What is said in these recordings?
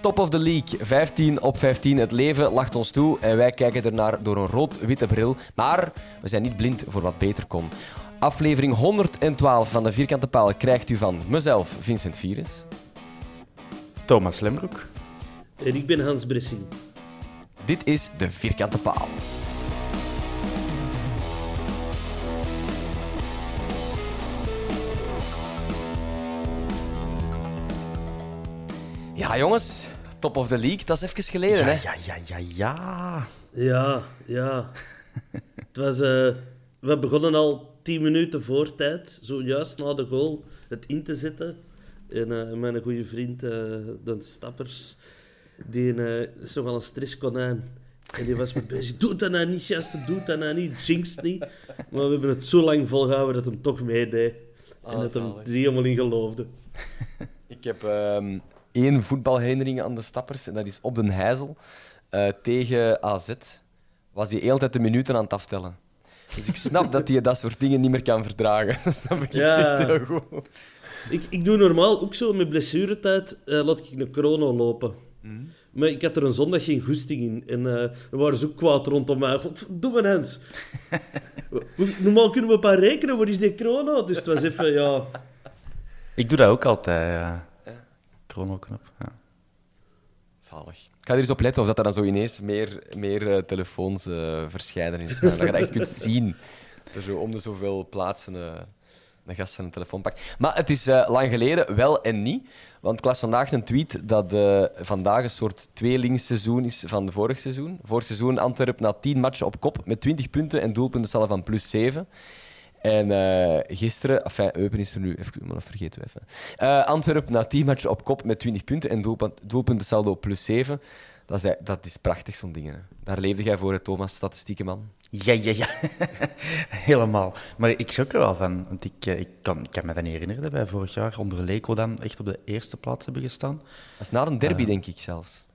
Top of the League, 15 op 15. Het leven lacht ons toe en wij kijken ernaar door een rood-witte bril. Maar we zijn niet blind voor wat beter kon. Aflevering 112 van de Vierkante Paal krijgt u van mezelf, Vincent Virus. Thomas Lembroek. En ik ben Hans Bressing. Dit is de Vierkante Paal. Ja, jongens. Top of the League, dat is even geleden, Ja, hè? ja, ja, ja, ja. Ja, ja. Het was, eh, we begonnen al tien minuten voor tijd, zojuist na de goal, het in te zetten. En eh, mijn goede vriend, eh de Stappers, die is nogal een stresskonijn. En die was mee bezig. Doe dat nou niet, gasten, doe dat nou niet, jinx niet. Maar we hebben het zo lang volgehouden dat hem toch meedeed. En Ah, dat hem er helemaal in geloofde. Ik heb ehm, één voetbalherinnering aan de Stappers en dat is op den Heizel. Eh, tegen AZ was hij de hele tijd de minuten aan het aftellen. Dus ik snap dat hij dat soort dingen niet meer kan verdragen. Dat snap ik Ja. echt heel goed. Ik, ik doe normaal ook zo met blessuretijd, eh laat ik een chrono lopen. Maar ik had er een zondag geen goesting in. En eh er waren ze ook kwaad rondom mij. Godverdomme, Hans. We- Normaal kunnen we een paar rekenen, waar is die chrono? Dus het was even, ja... Ik doe dat ook altijd. Ja. Chronoknop. Ja. Zalig. Ik ga er eens op letten of dat er dan zo ineens meer, meer eh, telefoons eh, verschijnen. In. Dat je dat echt kunt zien. Dat er zo om de zoveel plaatsen eh, een gast zijn telefoon pakt. Maar het is eh, lang geleden, wel en niet. Want ik las vandaag een tweet dat eh, vandaag een soort tweelingsseizoen is van vorig seizoen. Vorig seizoen Antwerpen na 10 matchen op kop met 20 punten en doelpunten van plus 7. En eh, gisteren, enfin, Eupen is er nu, even, maar dat vergeten we even. Eh Antwerpen na 10 matchen op kop met 20 punten en doelpunt, doelpuntensaldo plus 7. Dat is, dat is prachtig, zo'n dingen. hè. Daar leefde jij voor, hè, Thomas, statistieke man. Ja, ja, ja. Helemaal. Maar ik schrok er wel van. Want ik, eh, ik, kan, ik kan me dat niet herinneren dat wij vorig jaar onder Leco dan echt op de eerste plaats hebben gestaan. Dat is na een derby, denk ik zelfs.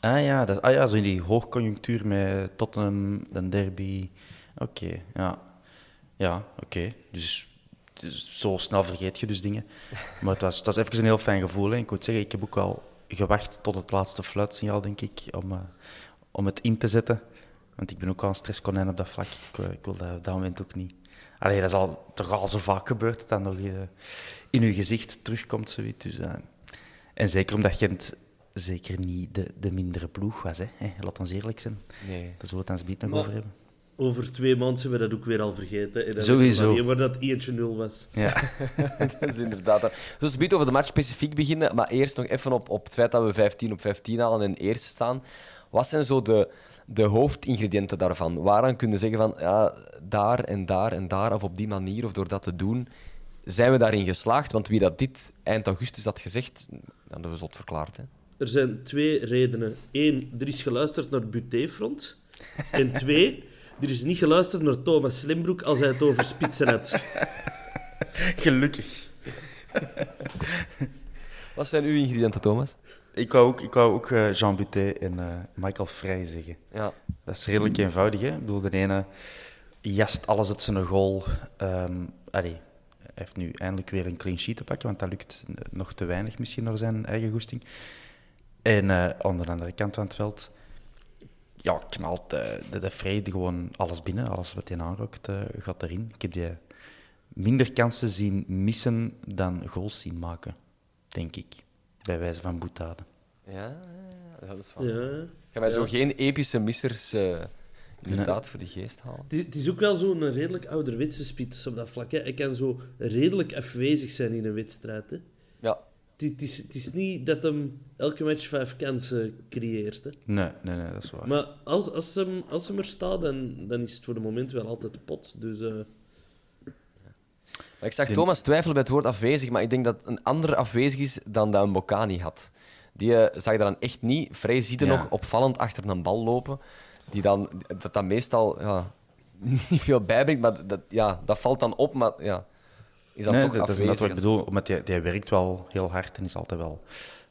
Ah ja, dat, ah, ja zo in die hoogconjunctuur met Tottenham, de derby. Oké, ja. Ja, oké. Dus, dus zo snel vergeet je dus dingen. Maar het was, het was even een heel fijn gevoel. Hè. Ik moet zeggen, ik heb ook wel gewacht tot het laatste fluitsignaal, denk ik, om, eh, om het in te zetten. Want ik ben ook al een stresskonijn op dat vlak. Ik, eh, ik wil dat op dat moment ook niet... Allee, dat is al, toch al zo vaak gebeurd, dat dat nog eh, in uw gezicht terugkomt, zoiets. Dus, en zeker omdat Gent zeker niet de, de mindere ploeg was. Hè. Hè, Laat ons eerlijk zijn. Nee. Daar zullen we het aan z'n nog Maar- over hebben. Over twee maanden zijn we dat ook weer al vergeten. En dan Sowieso. Waar dat 1-0 was. Ja. dat is inderdaad. dat. Dus we over de match specifiek beginnen, maar eerst nog even op, op het feit dat we 15 op 15 halen en eerst staan. Wat zijn zo de, de hoofdingrediënten daarvan? Waaraan kunnen zeggen van ja, daar en daar en daar, of op die manier, of door dat te doen, zijn we daarin geslaagd? Want wie dat dit eind augustus had gezegd, dan hebben we zot verklaard. Hè? Er zijn twee redenen. Eén, er is geluisterd naar het Buté-front. En twee, er is niet geluisterd naar Thomas Slimbroek als hij het over spitsen had. Gelukkig. Wat zijn uw ingrediënten, Thomas? Ik wou ook, ik wou ook eh, Jean Butet en eh, Michael Vrij zeggen. Ja. Dat is redelijk eenvoudig. Hè? Ik bedoel, de ene jast alles uit zijn goal. Ehm allee, hij heeft nu eindelijk weer een clean sheet te pakken, want dat lukt nog te weinig misschien door zijn eigen goesting. En eh, aan de andere kant van het veld ja, knalt eh, de, de Vrij gewoon alles binnen. Alles wat hij aanrokt eh, gaat erin. Ik heb die minder kansen zien missen dan goals zien maken, denk ik. Bij wijze van boetade. Ja, dat is wel. Ja. Gaan wij zo Ja. geen epische missers eh, inderdaad voor de geest halen? Het is, het is ook wel zo'n redelijk ouderwetse spits op dat vlak. Hè. Hij kan zo redelijk afwezig zijn in een wedstrijd. Hè. Ja. Het, het is, het is niet dat hem elke match vijf kansen creëert. Hè. Nee, nee, nee, dat is waar. Maar als, als, hem, als hem er staat, dan, dan is het voor de moment wel altijd de pot. Dus eh, Maar ik zag Thomas twijfelen bij het woord afwezig, maar ik denk dat een andere afwezig is dan dat een Bocani had. Die eh, zag je dan echt niet. Vrij ziet er Ja. nog opvallend achter een bal lopen, die dan, dat dat meestal ja, niet veel bijbrengt, maar dat, ja, dat valt dan op, maar ja, is dan nee, toch dat, dat is afwezig. net wat ik bedoel. Omdat hij, hij werkt wel heel hard en is altijd wel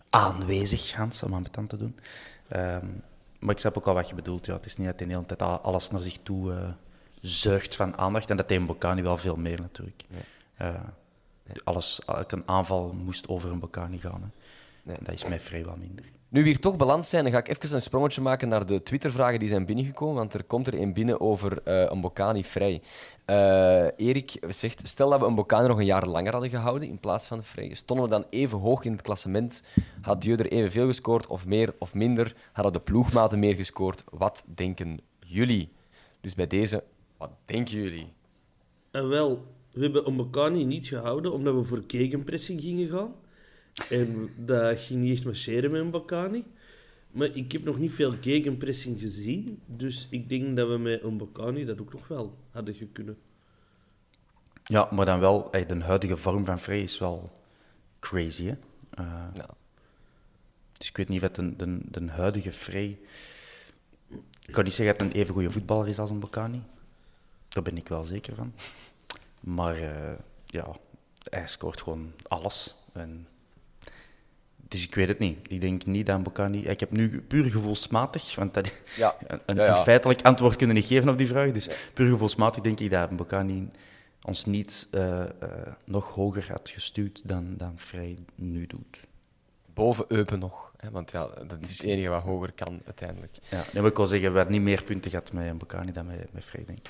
aanwezig, Hans, om aan betant te doen. Ehm, maar ik snap ook al wat je bedoelt. Ja. Het is niet dat hij de hele tijd al- alles naar zich toe eh, zuigt van aandacht. En dat hij in Bocani wel veel meer natuurlijk. Eh, alles, elke aanval moest over een Bocani gaan. Hè. Nee. En Dat is mij vrij wel minder. Nu we hier toch balans zijn, dan ga ik even een sprongetje maken naar de Twitter-vragen die zijn binnengekomen. Want er komt er een binnen over eh, een Bocani vrij. Eh, Erik zegt, stel dat we een Bocani nog een jaar langer hadden gehouden in plaats van vrij. Stonden we dan even hoog in het klassement? Had Dieu er evenveel gescoord of meer of minder? Hadden de ploegmaten meer gescoord? Wat denken jullie? Dus bij deze, wat denken jullie? En wel, we hebben Mbakani niet gehouden omdat we voor gegenpressing gingen gaan. En dat ging niet echt marcheren met Mbakani. Maar ik heb nog niet veel gegenpressing gezien. Dus ik denk dat we met Mbakani dat ook nog wel hadden kunnen. Ja, maar dan wel, de huidige vorm van Frey is wel crazy. Hè? Eh, Ja. Dus ik weet niet of de, de, de huidige Frey... Ik kan niet zeggen dat hij een even goede voetballer is als een Bocani. Daar ben ik wel zeker van. Maar eh, ja, hij scoort gewoon alles. En... Dus ik weet het niet. Ik denk niet dat Bocani... Ik heb nu puur gevoelsmatig, want dat, Ja. een, een, Ja, ja. een feitelijk antwoord kunnen niet geven op die vraag. Dus puur gevoelsmatig denk ik dat Bocani ons niet eh, eh, nog hoger had gestuurd dan, dan Frey nu doet. Boven Eupen nog. Hè? Want ja, dat is het enige wat hoger kan uiteindelijk. Ja, dan wil ik wel zeggen, we hadden niet meer punten gehad met een Bocani dan met, met Frey, denk ik.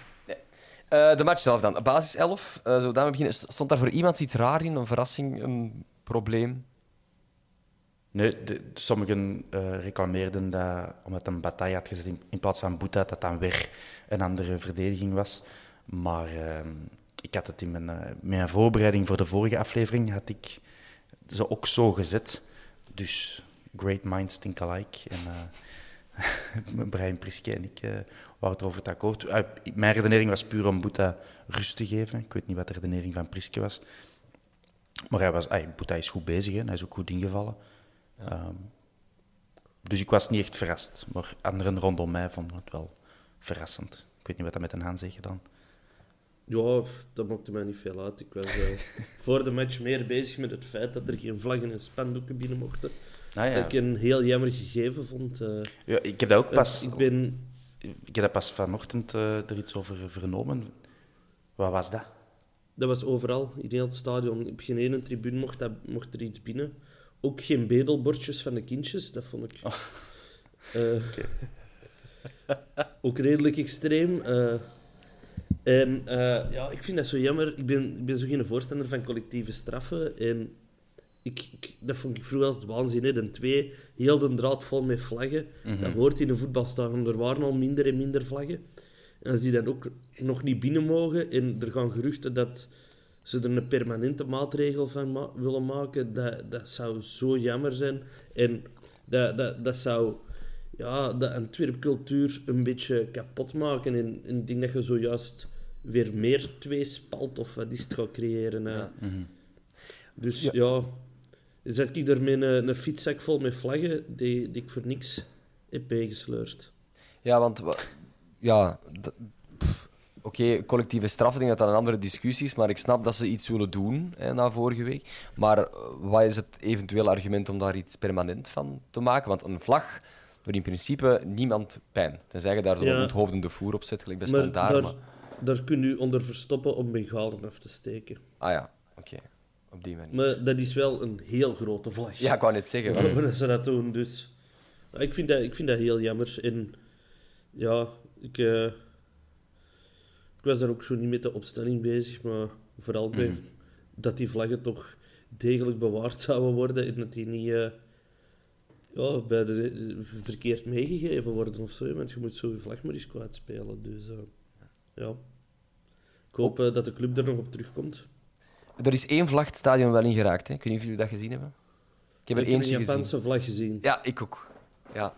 Eh, de match zelf dan. Basis 11. eh zo daarmee beginnen. Stond daar voor iemand iets raar in? Een verrassing? Een probleem? Nee, sommigen eh, reclameerden dat, omdat een bataille had gezet in, plaats van Boeta, dat dan weer een andere verdediging was. Maar ehm, ik had het in mijn, eh, mijn voorbereiding voor de vorige aflevering, had ik ze ook zo gezet. Dus great minds think alike. En, eh, Brian Priske en ik waren het over het akkoord. Mijn redenering was puur om Boeta rust te geven. Ik weet niet wat de redenering van Priske was. Maar hij was, Boeta is goed bezig, hè. hij is ook goed ingevallen. Ehm, dus ik was niet echt verrast. Maar anderen rondom mij vonden het wel verrassend. Ik weet niet wat dat met een Hans heeft gedaan. Ja, dat maakte mij niet veel uit. Ik was eh, voor de match meer bezig met het feit dat er geen vlaggen en spandoeken binnen mochten. Ah, Dat ik een heel jammer gegeven vond. eh. Ja, ik heb dat ook pas, ik ben ik heb dat pas vanochtend eh, er iets over vernomen. Wat was dat? Dat was overal, in heel het stadion. Op geen ene tribune mocht, dat, mocht er iets binnen. Ook geen bedelbordjes van de kindjes, dat vond ik... eh, ook redelijk extreem. eh. en eh, ja, ik vind dat zo jammer. Ik ben, ik ben zo geen voorstander van collectieve straffen. En ik, ik- dat vond ik vroeger altijd waanzin. Hè. De twee, heel de draad vol met vlaggen. Dat hoort in een voetbalstadion. Er waren al minder en minder vlaggen. En als die dan ook nog niet binnen mogen en er gaan geruchten dat ze er een permanente maatregel van ma- willen maken, dat, dat zou zo jammer zijn. En dat, dat, dat zou ja, de Antwerp-cultuur een beetje kapot maken. En, en ik denk dat je zojuist weer meer tweespalt of wat is het gaat creëren. Ja. Dus ja, zet ik er met een, een fietszak vol met vlaggen die, die ik voor niks heb meegesleurd. Ja, want... wa- Ja, Oké, collectieve straf, ik denk dat dat een andere discussie is, maar ik snap dat ze iets willen doen hè, na vorige week. Maar eh, wat is het eventueel argument om daar iets permanent van te maken? Want een vlag doet in principe niemand pijn. Tenzij je daar zo'n Ja. onthoofdende voer op zet, gelijk bij Maar standaard. daar, Maar... daar kun je onder verstoppen om bengalen af te steken. Ah ja, oké. Op die manier. Maar dat is wel een heel grote vlag. Ja, ik wou net zeggen. Waarom dat ze dat doen, dus... Ik vind dat, ik vind dat heel jammer. En ja, ik, eh, ik was daar ook zo niet met de opstelling bezig, maar vooral bij Mhm. dat die vlaggen toch degelijk bewaard zouden worden en dat die niet eh, ja, bij de, eh, verkeerd meegegeven worden of zo. Want je moet zo je vlag maar eens kwijtspelen. Dus eh, ja, ik hoop dat de club er nog op terugkomt. Er is één vlag het stadion wel in geraakt. Hè. Ik weet niet of jullie dat gezien hebben. Ik heb er ik eentje een Japanse gezien. vlag gezien. Ja, ik ook. Ja,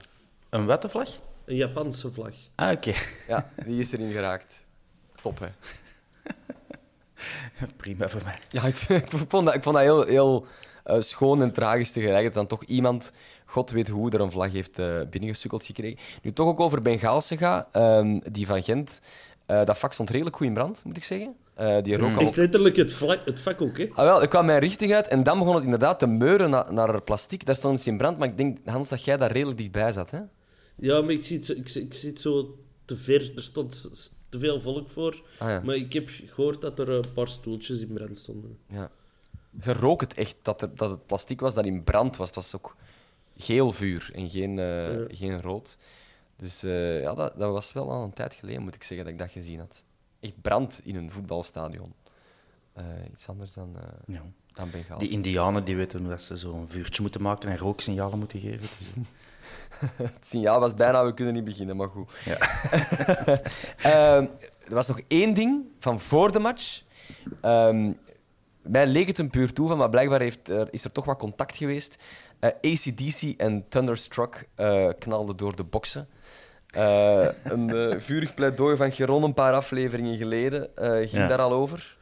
Een wette vlag? Een Japanse vlag. Ah, oké. ja, die is erin geraakt. Top, hè. Prima voor mij. Ja, ik, ik vond dat, ik vond dat heel, heel eh, schoon en tragisch tegelijk. Dat dan toch iemand, god weet hoe, er een vlag heeft eh binnengesukkeld gekregen. Nu toch ook over Bengaalse ga, ehm, die van Gent. Eh, dat vak stond redelijk goed in brand, moet ik zeggen. Eh, die rook al Echt letterlijk het, het vak ook, hè? Ah, wel, ik kwam mijn richting uit en dan begon het inderdaad te meuren na- naar plastic. Daar stond iets in brand, maar ik denk, Hans, dat jij daar redelijk dichtbij zat. Hè? Ja, maar ik zit, ik, zit- ik zit zo te ver. Er stond te veel volk voor. Ah, ja. Maar ik heb gehoord dat er een paar stoeltjes in brand stonden. Ja. Je rook het echt, dat, er, dat het plastic was dat in brand was. Het was ook geel vuur en geen, eh, Ja. geen rood. Dus eh, ja, dat, dat was wel al een tijd geleden, moet ik zeggen, dat ik dat gezien had. Echt brand in een voetbalstadion. Eh, iets anders dan, eh Ja. dan Bengaals. Die indianen die weten hoe dat ze zo'n vuurtje moeten maken en rooksignalen moeten geven. Dus, Het signaal was bijna, we kunnen niet beginnen, maar goed. Ja. Ehm, er was nog één ding van voor de match. Ehm, mij leek het een puur toeval, maar blijkbaar heeft, er is er toch wat contact geweest. Eh ACDC en Thunderstruck eh, knalden door de boksen. Eh, een vurig pleidooi van Geron een paar afleveringen geleden ging Ja. daar al over.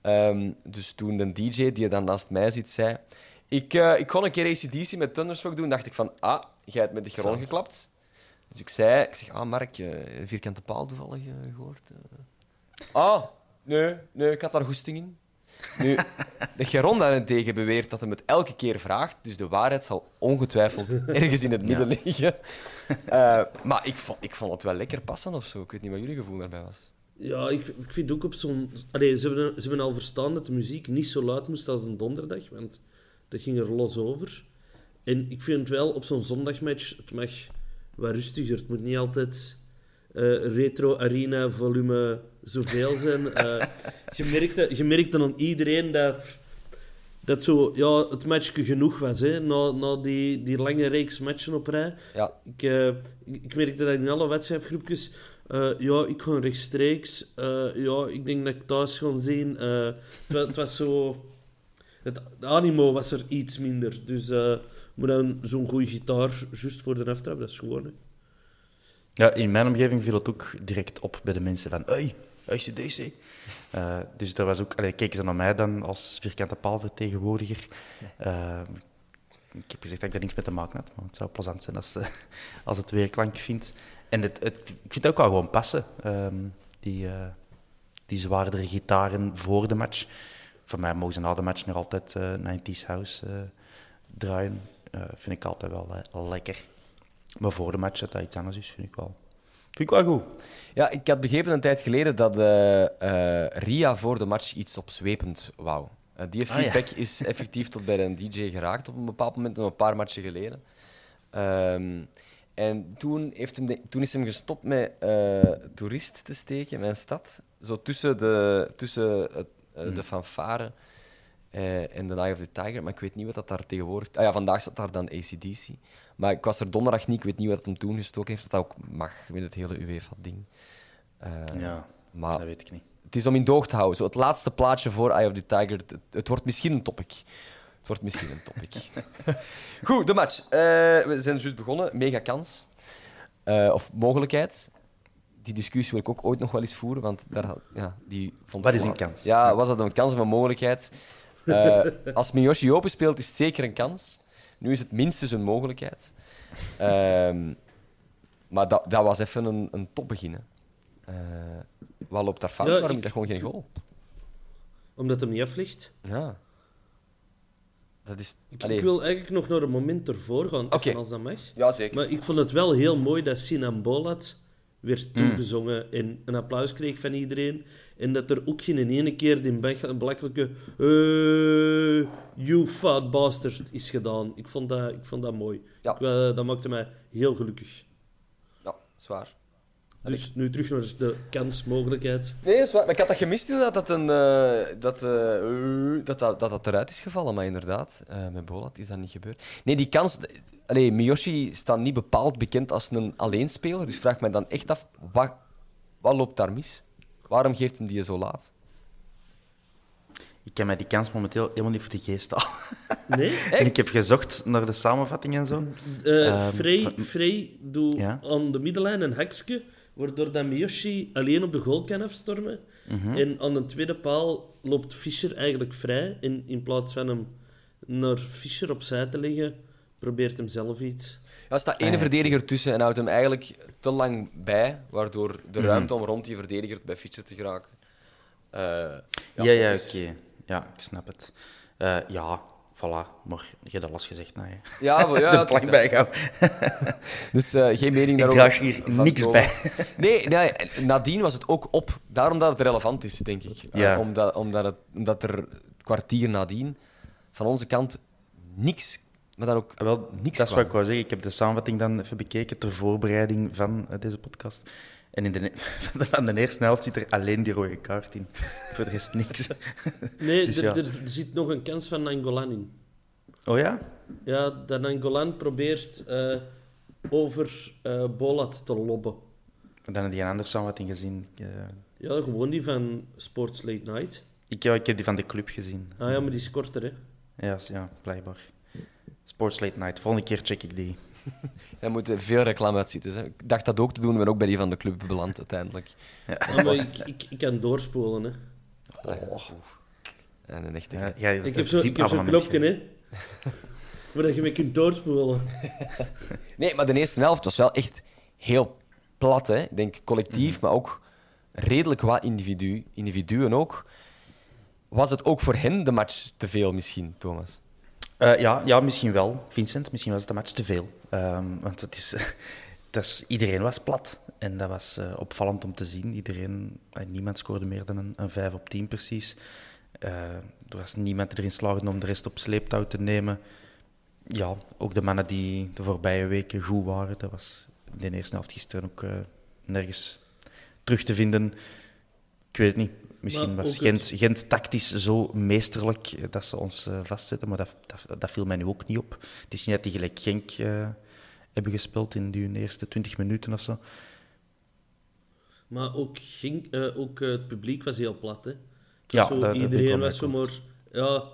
Ehm, dus toen de DJ, die dan naast mij zit, zei... Ik, ik kon een keer ACDC met Thunderstruck doen, dacht ik van... Ah, jij hebt met de Geron Zalig. geklapt. Dus ik zei... Ik zeg, ah, Mark, eh, vierkante paal toevallig eh, gehoord? eh?" Ah, nee, nee, ik had daar goesting in. Nu, de Geron daarentegen beweert dat hij het elke keer vraagt, dus de waarheid zal ongetwijfeld ergens in het midden liggen. Eh, maar ik vond, ik vond het wel lekker passen of zo. Ik weet niet wat jullie gevoel daarbij was. Ja, ik, ik vind ook op zo'n... Allee, ze, hebben, ze hebben al verstaan dat de muziek niet zo luid moest als een donderdag, want dat ging er los over. En ik vind wel op zo'n zondagmatch, het mag wat rustiger. Het moet niet altijd eh, retro arena volume zoveel zijn. Eh, je, merkte, je merkte aan iedereen dat, dat zo, ja, het matchje genoeg was, hè, na, na die, die lange reeks matchen op rij. Ja, Ik, eh, ik, merkte dat in alle WhatsApp-groepjes. eh, ja, ik ga rechtstreeks. ja, ik denk dat ik thuis ga zien. het, wa- het was zo... Het animo was er iets minder. Dus maar dan zo'n goede gitaar, juist voor de aftrap, dat is gewoon... Hè. Ja, in mijn omgeving viel het ook direct op bij de mensen van hey, ACDC. Eh dus dat was ook, allee, keken ze naar mij dan als vierkante paalvertegenwoordiger. Eh, ik heb gezegd dat ik daar niks mee te maken had, maar het zou plezant zijn als, eh, als het weerklank vindt. En het, het, ik vind het ook wel gewoon passen, ehm, die, die zwaardere gitaren voor de match. Voor mij mogen ze na de match nog altijd eh 90s house draaien. Eh, vind ik altijd wel eh, lekker. Maar voor de match, dat dat iets anders is, vind ik wel, vind ik wel goed. ja ik had begrepen een tijd geleden dat eh, Ria voor de match iets opzwepend wou. Die Ah, ja. feedback is effectief tot bij een DJ geraakt op een bepaald moment, een paar matchen geleden. Ehm, en toen, heeft hem de- toen is hem gestopt met toerist te steken in mijn stad. Zo tussen de, tussen het, de fanfare eh, en de Eye of the Tiger. Maar ik weet niet wat dat daar tegenwoordig... Ah ja, vandaag zat daar dan ACDC. Maar ik was er donderdag niet. Ik weet niet wat hem toen gestoken heeft. Dat dat ook mag met het hele UEFA-ding. Eh, Ja, maar dat weet ik niet. het is om in doog te houden. Zo het laatste plaatje voor Eye of the Tiger. Het, het wordt misschien een topic. Het wordt misschien een topic. Goed, de match. Eh, we zijn juist begonnen. Mega kans. Of mogelijkheid. Die discussie wil ik ook ooit nog wel eens voeren. Want daar, ja, die vond Wat is een kans? Ja, was dat een kans of een mogelijkheid? Eh, als Miyoshi open speelt, is het zeker een kans. Nu is het minstens een mogelijkheid. Ehm, maar dat, dat was even een, een topbegin. Eh, wat loopt daar fout? Ja, Waarom ik- is dat gewoon geen goal? Omdat hem niet afligt. Ja. Dat is... Ik, wil eigenlijk nog naar een moment ervoor gaan, als dat mag. Ja, zeker. Maar ik vond het wel heel mooi dat Sinan Bolat werd Hmm. toegezongen en een applaus kreeg van iedereen. En dat er ook geen ene keer die belachelijke eh, you fat bastard is gedaan. Ik vond dat, ik vond dat mooi. Ja. Ik, eh, dat maakte mij heel gelukkig. Ja, zwaar. Dus nu terug naar de kansmogelijkheid. Nee, zwaar. Maar ik had dat gemist inderdaad, dat, een, eh, dat, eh, dat, dat, dat dat eruit is gevallen. Maar inderdaad, eh, met Bolat is dat niet gebeurd. Nee, die kans... Allee, Miyoshi staat niet bepaald bekend als een alleenspeler. Dus vraag mij dan echt af, wat, wat loopt daar mis? Waarom geeft hem die zo laat? Ik kan mij die kans momenteel helemaal niet voor de geest halen. Nee? En ik heb gezocht naar de samenvatting en zo. Eh Ehm, Frey, van- Frey doet Ja. aan de middenlijn een hakske, waardoor dat Miyoshi alleen op de goal kan afstormen. Mhm. En aan de tweede paal loopt Fischer eigenlijk vrij. En in plaats van hem naar Fischer opzij te leggen, probeert hem zelf iets. Ja, er staat één Ah, ja, verdediger tussen en houdt hem eigenlijk te lang bij, waardoor de Mhm. ruimte om rond die verdediger bij Fischer te geraken. eh, Ja, ja, oké. Ja, ik snap het. Eh, ja, voilà. Maar je hebt alles gezegd, hè. Ja, voor- ja, de plank bijhouden. Dus eh, geen mening Ik daarover. draag hier niks bij. Nee, nee, nadien was het ook op. Daarom dat het relevant is, denk ik. Eh, Ja. omdat, omdat, het, omdat er het kwartier nadien van onze kant niks, maar dan ook Ah, Wel, niks dat is wat ik wou zeggen. Ik heb de samenvatting dan even bekeken ter voorbereiding van eh, deze podcast. En in de, van de- eerste helft zit er alleen die rode kaart in. Voor de rest niks. Nee, Dus er, ja. er, er zit nog een kans van Angolan in. Oh ja? Ja, dat Angolan probeert eh, over eh, Bolat te lobben. Dan heb je een andere samenvatting gezien. Eh, Ja, gewoon die van Sports Late Night. ik, ja, ik heb die van de club gezien. Ah ja, maar die is korter, hè. Ja, ja blijkbaar. Sports Late Night. Volgende keer check ik die. Daar moeten veel reclame uit zitten. Hè. Ik dacht dat ook te doen, maar ook bij die van de club beland uiteindelijk. Ah, maar ik, ik, ik kan doorspoelen, hè. En een echte... Ja, Ik heb het zo- ik heb zo'n knopje, hè. Waar je mee kunt doorspoelen. Nee, maar de eerste helft was wel echt heel plat. Hè. Ik denk collectief, Mhm. maar ook redelijk wat individu, individuen ook. Was het ook voor hen de match te veel misschien, Thomas? Eh, ja, ja, misschien wel. Vincent, misschien was het een match te veel. Ehm, want het is, iedereen was plat. En dat was eh, opvallend om te zien. Iedereen, eh, niemand scoorde meer dan een, een 5 op 10 precies. Er was niemand erin slaagde om de rest op sleeptouw te nemen. Ja, ook de mannen die de voorbije weken goed waren, dat was in de eerste helft gisteren ook nergens terug te vinden. Ik weet het niet. Misschien Maar was Gent, Gent tactisch zo meesterlijk dat ze ons eh, vastzetten, maar dat, dat, dat viel mij nu ook niet op. Het is niet dat die gelijk Genk eh, hebben gespeeld in die eerste 20 minuten of zo. Maar ook, ging, eh, ook het publiek was heel plat, hè. Ja, Zo, dat- iedereen was zo maar... Ja,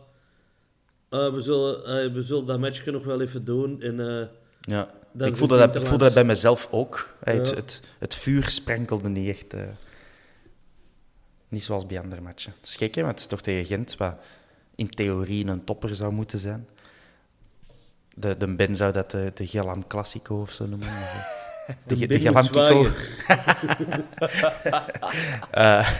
eh, we, zullen, eh, we zullen dat matchje nog wel even doen. En, Ja. Ik voelde het dat, ik voelde dat bij mezelf ook. Het, het, het vuur sprankelde niet echt. Niet zoals bij andere matchen. Het is gek, hè, want het is toch tegen Gent, wat in theorie een topper zou moeten zijn. De, de Ben zou dat de, de Gelam Classico of zo noemen. eh, De, de, Ben Gelam Kiko. Eh,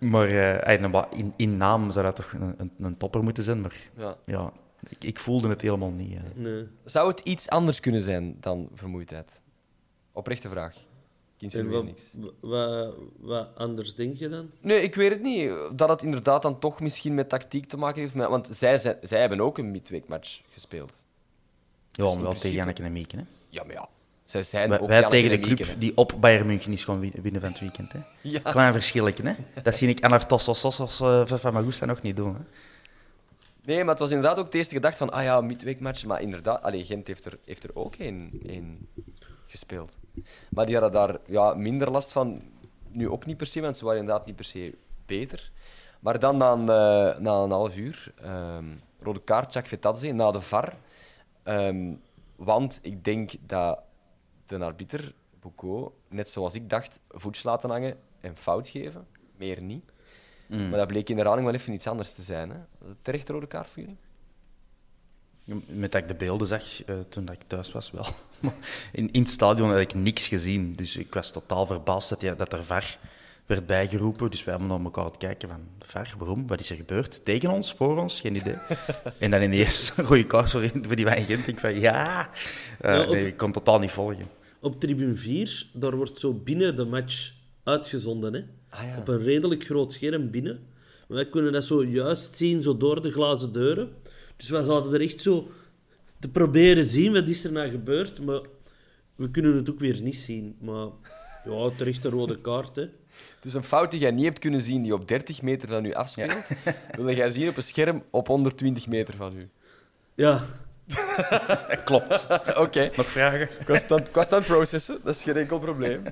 maar eh, maar in, in naam zou dat toch een, een, topper moeten zijn. Maar Ja. ja, ik, ik voelde het helemaal niet. nee. Zou het iets anders kunnen zijn dan vermoeidheid? Oprechte vraag. Ik En insinueer wat, niks. wat, wat anders denk je dan? Nee, ik weet het niet. Dat het inderdaad dan toch misschien met tactiek te maken heeft. Maar, want zij, zijn, zij hebben ook een midweekmatch gespeeld. Ja, maar wel principe- tegen Janneke en Mieke. Hè. Ja, maar ja. Zij zijn Wij, ook wij tegen de club Mieke, die op Bayern München is gewoon win- winnen van het weekend. Hè. Ja. Klein verschilletje, hè. Dat zie ik Anartos Sossos uh, van Magusta nog niet doen. Hè. Nee, maar het was inderdaad ook het eerste gedacht van, ah ja, midweekmatch. Maar inderdaad, allee, Gent heeft er, heeft er ook één gespeeld. Maar die hadden daar ja, minder last van. Nu ook niet per se, want ze waren inderdaad niet per se beter. Maar dan na een, eh, na een half uur, ehm, rode kaart, Jacques Vetadze, na de VAR. Ehm, want ik denk dat de arbiter, Boucault, net zoals ik dacht, voets laten hangen en fout geven. Meer niet. Maar dat bleek in de herhaling wel even iets anders te zijn. Hè? Terecht rode kaart voor jullie? Met dat ik de beelden zag eh, toen dat ik thuis was, wel. Maar in, in het stadion had ik niks gezien. Dus ik was totaal verbaasd dat, ja, dat er VAR werd bijgeroepen. Dus wij hebben naar elkaar aan het kijken van... VAR, waarom? Wat is er gebeurd? Tegen ons? Voor ons? Geen idee. en dan ineens een rode kaart voor, voor die van Gent. Ik van, ja... Eh, Ja, op- nee, ik kon totaal niet volgen. Op tribune 4, daar wordt zo binnen de match uitgezonden. Hè? Ah, ja. Op een redelijk groot scherm binnen. Maar wij kunnen dat zo juist zien, zo door de glazen deuren. Dus wij zaten er echt zo te proberen zien wat is er nou gebeurd. Maar we kunnen het ook weer niet zien. Maar ja, terecht een rode kaart. Hè. Dus een fout die jij niet hebt kunnen zien, die op 30 meter van u afspeelt, wil jij zien op een scherm op 120 meter van u. Ja, Klopt. Oké. Nog vragen? Ik was het processen, dat is geen enkel probleem.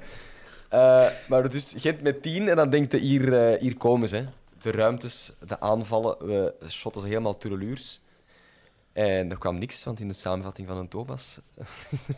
Eh, maar dus Gent met 10 en dan denkt je, hier, eh, hier komen ze. hè. De ruimtes, de aanvallen, we shotten ze helemaal tureluurs. En er kwam niks, want in de samenvatting van een Thomas is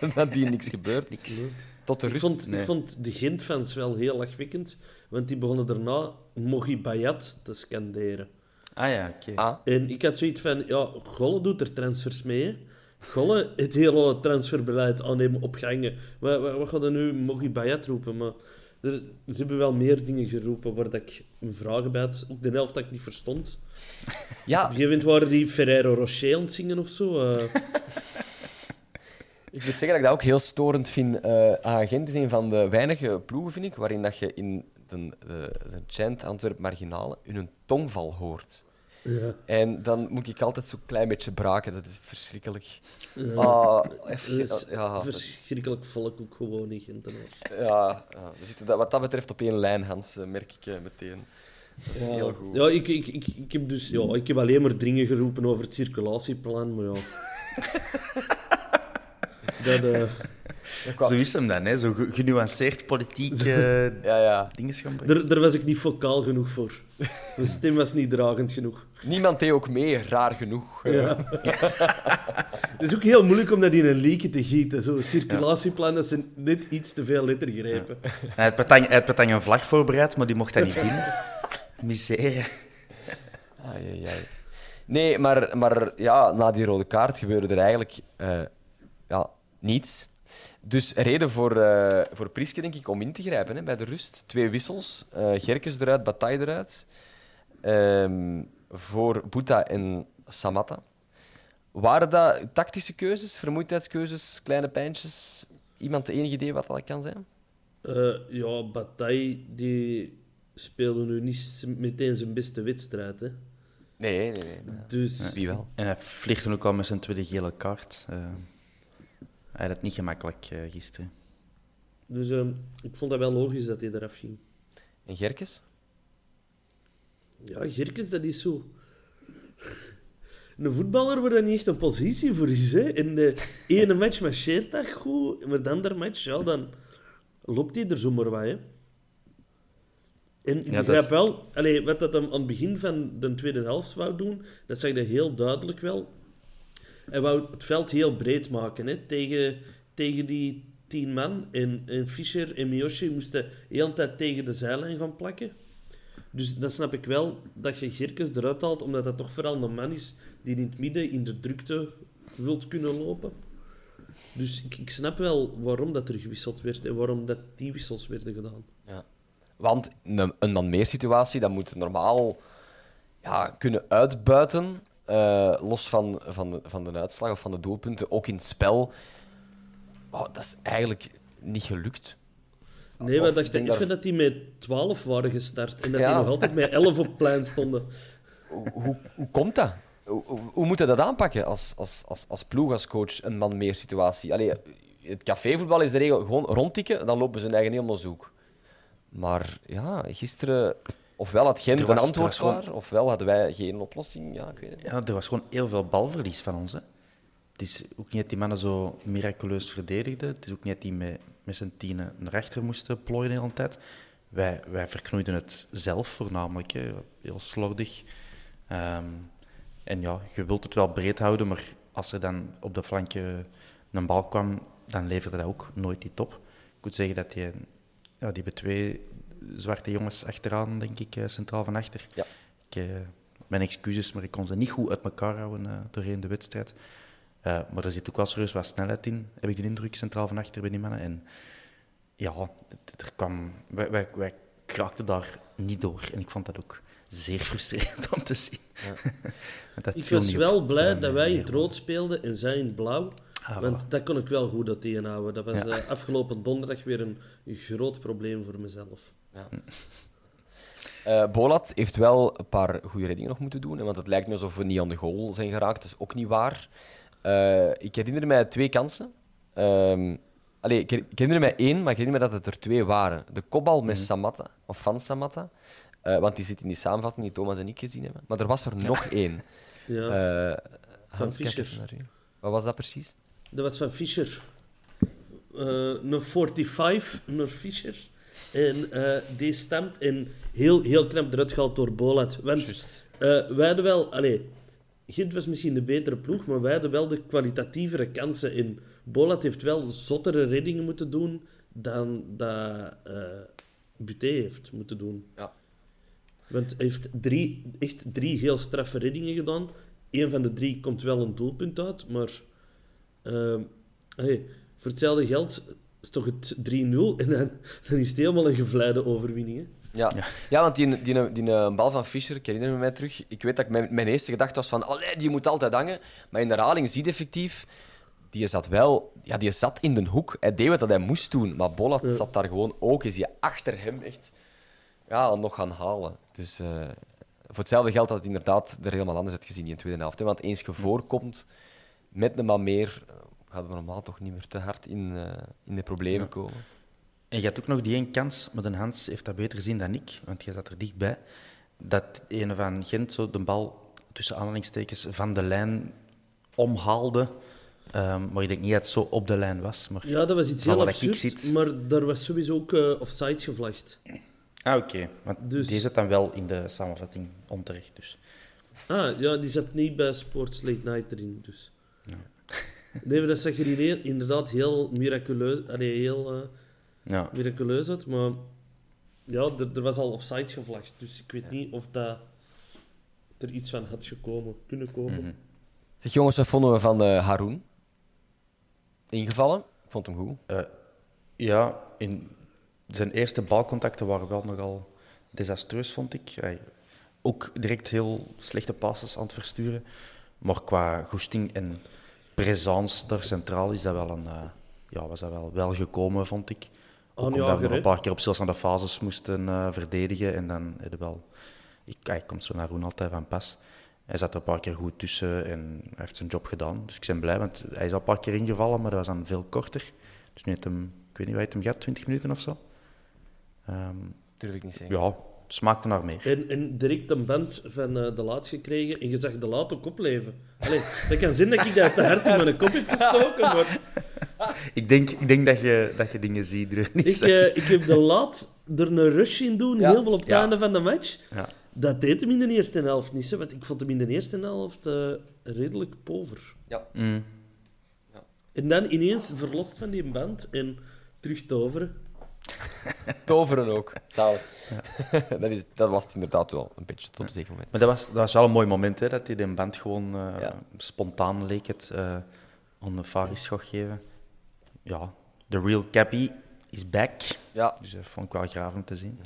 er nadien niks gebeurd. Niks. Tot de ik rust. vond, nee. ik vond de Gent-fans wel heel lachwekkend. Want die begonnen daarna Mogi Bayat te scanderen. Ah ja, oké. Ah, En ik had zoiets van, ja, Golle doet er transfers mee. hè. Golle het hele transferbeleid aannemen op gangen. Wat, wat, wat gaat er nu Mogi Bayat roepen? Maar er, ze hebben wel meer dingen geroepen waar dat ik een vragen bij had. Ook de helft dat ik niet verstond. Op ja, een gegeven moment waren die Ferrero Rocher aan het zingen of zo. eh. ik moet zeggen dat ik dat ook heel storend vind. Eh aan Gent is een van de weinige ploegen, vind ik, waarin dat je in de, de, de chant Antwerp Marginale hun tongval hoort. ja. En dan moet ik altijd zo'n klein beetje braken, dat is verschrikkelijk. Ja. Ah, even, is ja, verschrikkelijk volk ook gewoon in Gentenaars. ja, ja, we zitten dat- wat dat betreft op één lijn, Hans, eh, merk ik eh, meteen. Dat is heel goed. Ja, ik, ik, ik, ik heb dus ja, ik heb alleen maar dingen geroepen over het circulatieplan, maar ja. dat, eh, Zo is hem dan, hè? zo ge- genuanceerd politiek eh Ja, ja. dingen gaan brengen. daar, daar was ik niet vocaal genoeg voor. Mijn stem was niet dragend genoeg. Niemand deed ook mee, raar genoeg. Ja. Het is ook heel moeilijk om dat in een liedje te gieten. Zo'n circulatieplan, dat zijn net iets te veel lettergrepen. Hij had Petang, hij had Petang een vlag voorbereid, maar die mocht hij niet binnen. Misère. Ai, ai, ai. Nee, maar, maar ja, na die rode kaart gebeurde er eigenlijk eh, ja, niets. Dus reden voor, eh voor Priske, denk ik, om in te grijpen hè, bij de rust. Twee wissels. eh Gerkes eruit, Bataille eruit. Ehm, voor Boeta en Samatta. Waren dat tactische keuzes, vermoeidheidskeuzes, kleine pijntjes? Iemand de enige idee wat dat kan zijn? Eh, ja, Bataille die speelde nu niet meteen zijn beste wedstrijd. Hè. Nee, nee, nee. Dus Wie wel? En hij vliegt ook al met zijn tweede gele kaart. Eh, hij had het niet gemakkelijk eh, gisteren. Dus ehm, ik vond dat wel logisch dat hij eraf ging. En Gerkes? Ja, Gerkes, dat is zo... Een voetballer waar dat niet echt een positie voor is. Hè. In de ene match marcheert dat goed, maar de andere match, ja, dan loopt hij er zomaar wat. Hè. En ik Ja, begrijp is- wel, allee, wat dat hem aan het begin van de tweede helft wou doen, dat zag je heel duidelijk wel. Hij wou het veld heel breed maken hè, tegen, tegen die tien man. En, en Fischer en Miyoshi moesten de hele tijd tegen de zijlijn gaan plakken. Dus dan snap ik wel dat je Gerkes eruit haalt, omdat dat toch vooral een man is die in het midden in de drukte wilt kunnen lopen. Dus ik, ik snap wel waarom dat er gewisseld werd en waarom dat die wissels werden gedaan. Want een, een man meer situatie, dat moet normaal ja, kunnen uitbuiten. eh, los van, van, de, van de uitslag of van de doelpunten, ook in het spel. Oh, dat is eigenlijk niet gelukt. Nee, we dachten even dat die met 12 waren gestart en dat Ja. die nog altijd met 11 op plein stonden. Hoe, hoe, hoe komt dat? Hoe, hoe, hoe moet je dat aanpakken als, als, als, als ploeg, als coach, een man meer situatie? Allee, het cafévoetbal is de regel gewoon rondtikken, dan lopen ze hun eigen helemaal zoek. Maar ja, gisteren, ofwel had Gent was- een antwoord gewoon- klaar, ofwel hadden wij geen oplossing. Ja, ik weet het. Ja, er was gewoon heel veel balverlies van ons. Hè. Het is ook niet dat die mannen zo miraculeus verdedigden. Het is ook niet dat die met, met zijn tienen naar achter moesten plooien de hele tijd. Wij, wij verknoeiden het zelf voornamelijk, hè. heel slordig. Ehm, en ja, je wilt het wel breed houden, maar als er dan op de flanken een bal kwam, dan leverde dat ook nooit die top. Ik moet zeggen dat die, ja, die hebben twee zwarte jongens achteraan, denk ik, eh, centraal van achter. Ja. Ik, eh, mijn excuses, maar ik kon ze niet goed uit elkaar houden eh, doorheen de wedstrijd. Eh, maar er zit ook wel serieus wat snelheid in, heb ik de indruk, centraal van achter bij die mannen. En ja, er kwam, wij, wij, wij kraakten daar niet door. En ik vond dat ook zeer frustrerend om te zien. Dat Ik was op wel blij dat wij in het rood speelden en zij in het blauw. Ah, want voilà. dat kon ik wel goed dat tegenhouden. Dat was Ja. eh, afgelopen donderdag weer een, een groot probleem voor mezelf. Eh, Bolat heeft wel een paar goede reddingen nog moeten doen. hè, Want het lijkt me alsof we niet aan de goal zijn geraakt. Dat is ook niet waar. Eh, ik herinner mij twee kansen. Ehm allee, ik, her- ik herinner mij één, maar ik herinner me dat het er twee waren. De kopbal met Samatta, of van Samatta. Eh, want die zit in die samenvatting die Thomas en ik gezien hebben. Maar er was er nog één. Ja. Eh, Hans, kijk Fischer. even naar u. Wat was dat precies? Dat was van Fischer. Eh, een 45 naar Fischer. En eh, die stemt en heel, heel knap eruit gehaald door Bolat. Want eh, wij hadden wel... Allee, Gent was misschien de betere ploeg, maar wij hadden wel de kwalitatievere kansen in. Bolat heeft wel zottere reddingen moeten doen dan dat eh Buté heeft moeten doen. Ja. Want hij heeft drie, echt drie heel straffe reddingen gedaan. Eén van de drie komt wel een doelpunt uit, maar ehm, hey, voor hetzelfde geld is toch het 3-0 en dan, dan is het helemaal een gevleide overwinning. Hè? Ja. Ja. want die, die, die, eh, bal van Fischer, ik herinner me mij terug. Ik weet dat ik mijn, mijn eerste gedachte was van, allee, die moet altijd hangen. Maar in de herhaling zie je effectief, die zat wel, ja, die zat in de hoek. Hij deed wat hij moest doen, maar Bolat zat daar gewoon ook. Is hij achter hem echt ja, nog gaan halen. Dus eh, voor hetzelfde geld had het inderdaad er helemaal anders uitgezien in de tweede helft. Hè? Want eens je voorkomt met een man meer, eh, gaat het normaal toch niet meer te hard in, eh, in de problemen komen. En je had ook nog die één kans, maar de Hans heeft dat beter gezien dan ik, want jij zat er dichtbij. Dat een van Gent zo de bal tussen aanhalingstekens van de lijn omhaalde. Ehm, maar ik denk niet dat het zo op de lijn was. Maar... Ja, dat was iets heel absurd, zit. maar daar was sowieso ook eh, offside gevlacht. Ah, oké. Want Dus- die zit dan wel in de samenvatting onterecht. Dus. Ah, ja, die zat niet bij Sports Late Night erin, dus... Nee, maar dat zag er heel- inderdaad heel miraculeus, allee, heel, eh, Ja. miraculeus uit, maar ja, er, er was al offside gevlacht, dus ik weet niet of dat er iets van had gekomen, kunnen komen. Mhm. Zeg jongens, wat vonden we van eh Haroun? Ingevallen? Ik vond hem goed. Eh, ja, in zijn eerste balcontacten waren wel nogal desastreus, vond ik. Hij, ook direct heel slechte passes aan het versturen. Maar qua goesting en présence daar centraal is dat wel een, eh, ja, was dat wel, wel gekomen, vond ik. Ook Aanjager, omdat we nog een paar keer op stilstaande fases moesten eh, verdedigen. En dan heb je wel... Ik, hij komt zo naar Roen altijd van pas. Hij zat er een paar keer goed tussen en hij heeft zijn job gedaan. Dus ik ben blij, want hij is al een paar keer ingevallen, maar dat was dan veel korter. Dus nu heeft hem, ik weet niet wat heeft hem gehad, 20 minuten of zo. Ehm, Durf ik niet zeggen. ja, smaakte naar meer. En, en direct een band van eh, de laat gekregen en je zag de laat ook opleven. Allee, dat kan zijn dat ik dat te hard in mijn kop heb gestoken, maar Ik denk, ik denk dat, je, dat je dingen ziet er niet ik, eh, ik heb de laat er een rush in doen, Ja. helemaal op het Ja. einde van de match. Ja. Dat deed hem in de eerste helft niet, hè, want ik vond hem in de eerste helft eh, redelijk pover. Mm. En dan ineens verlost van die band en terug toveren. Toveren ook. Zalig. dat, is, dat was het inderdaad wel een beetje tot op zeker moment. Maar dat was, dat was wel een mooi moment, hè, dat hij de band gewoon eh, Ja. spontaan leek het uh, aan de Faris geven. Ja, the real Cappy is back. Ja, Dus dat vond ik wel graaf om te zien.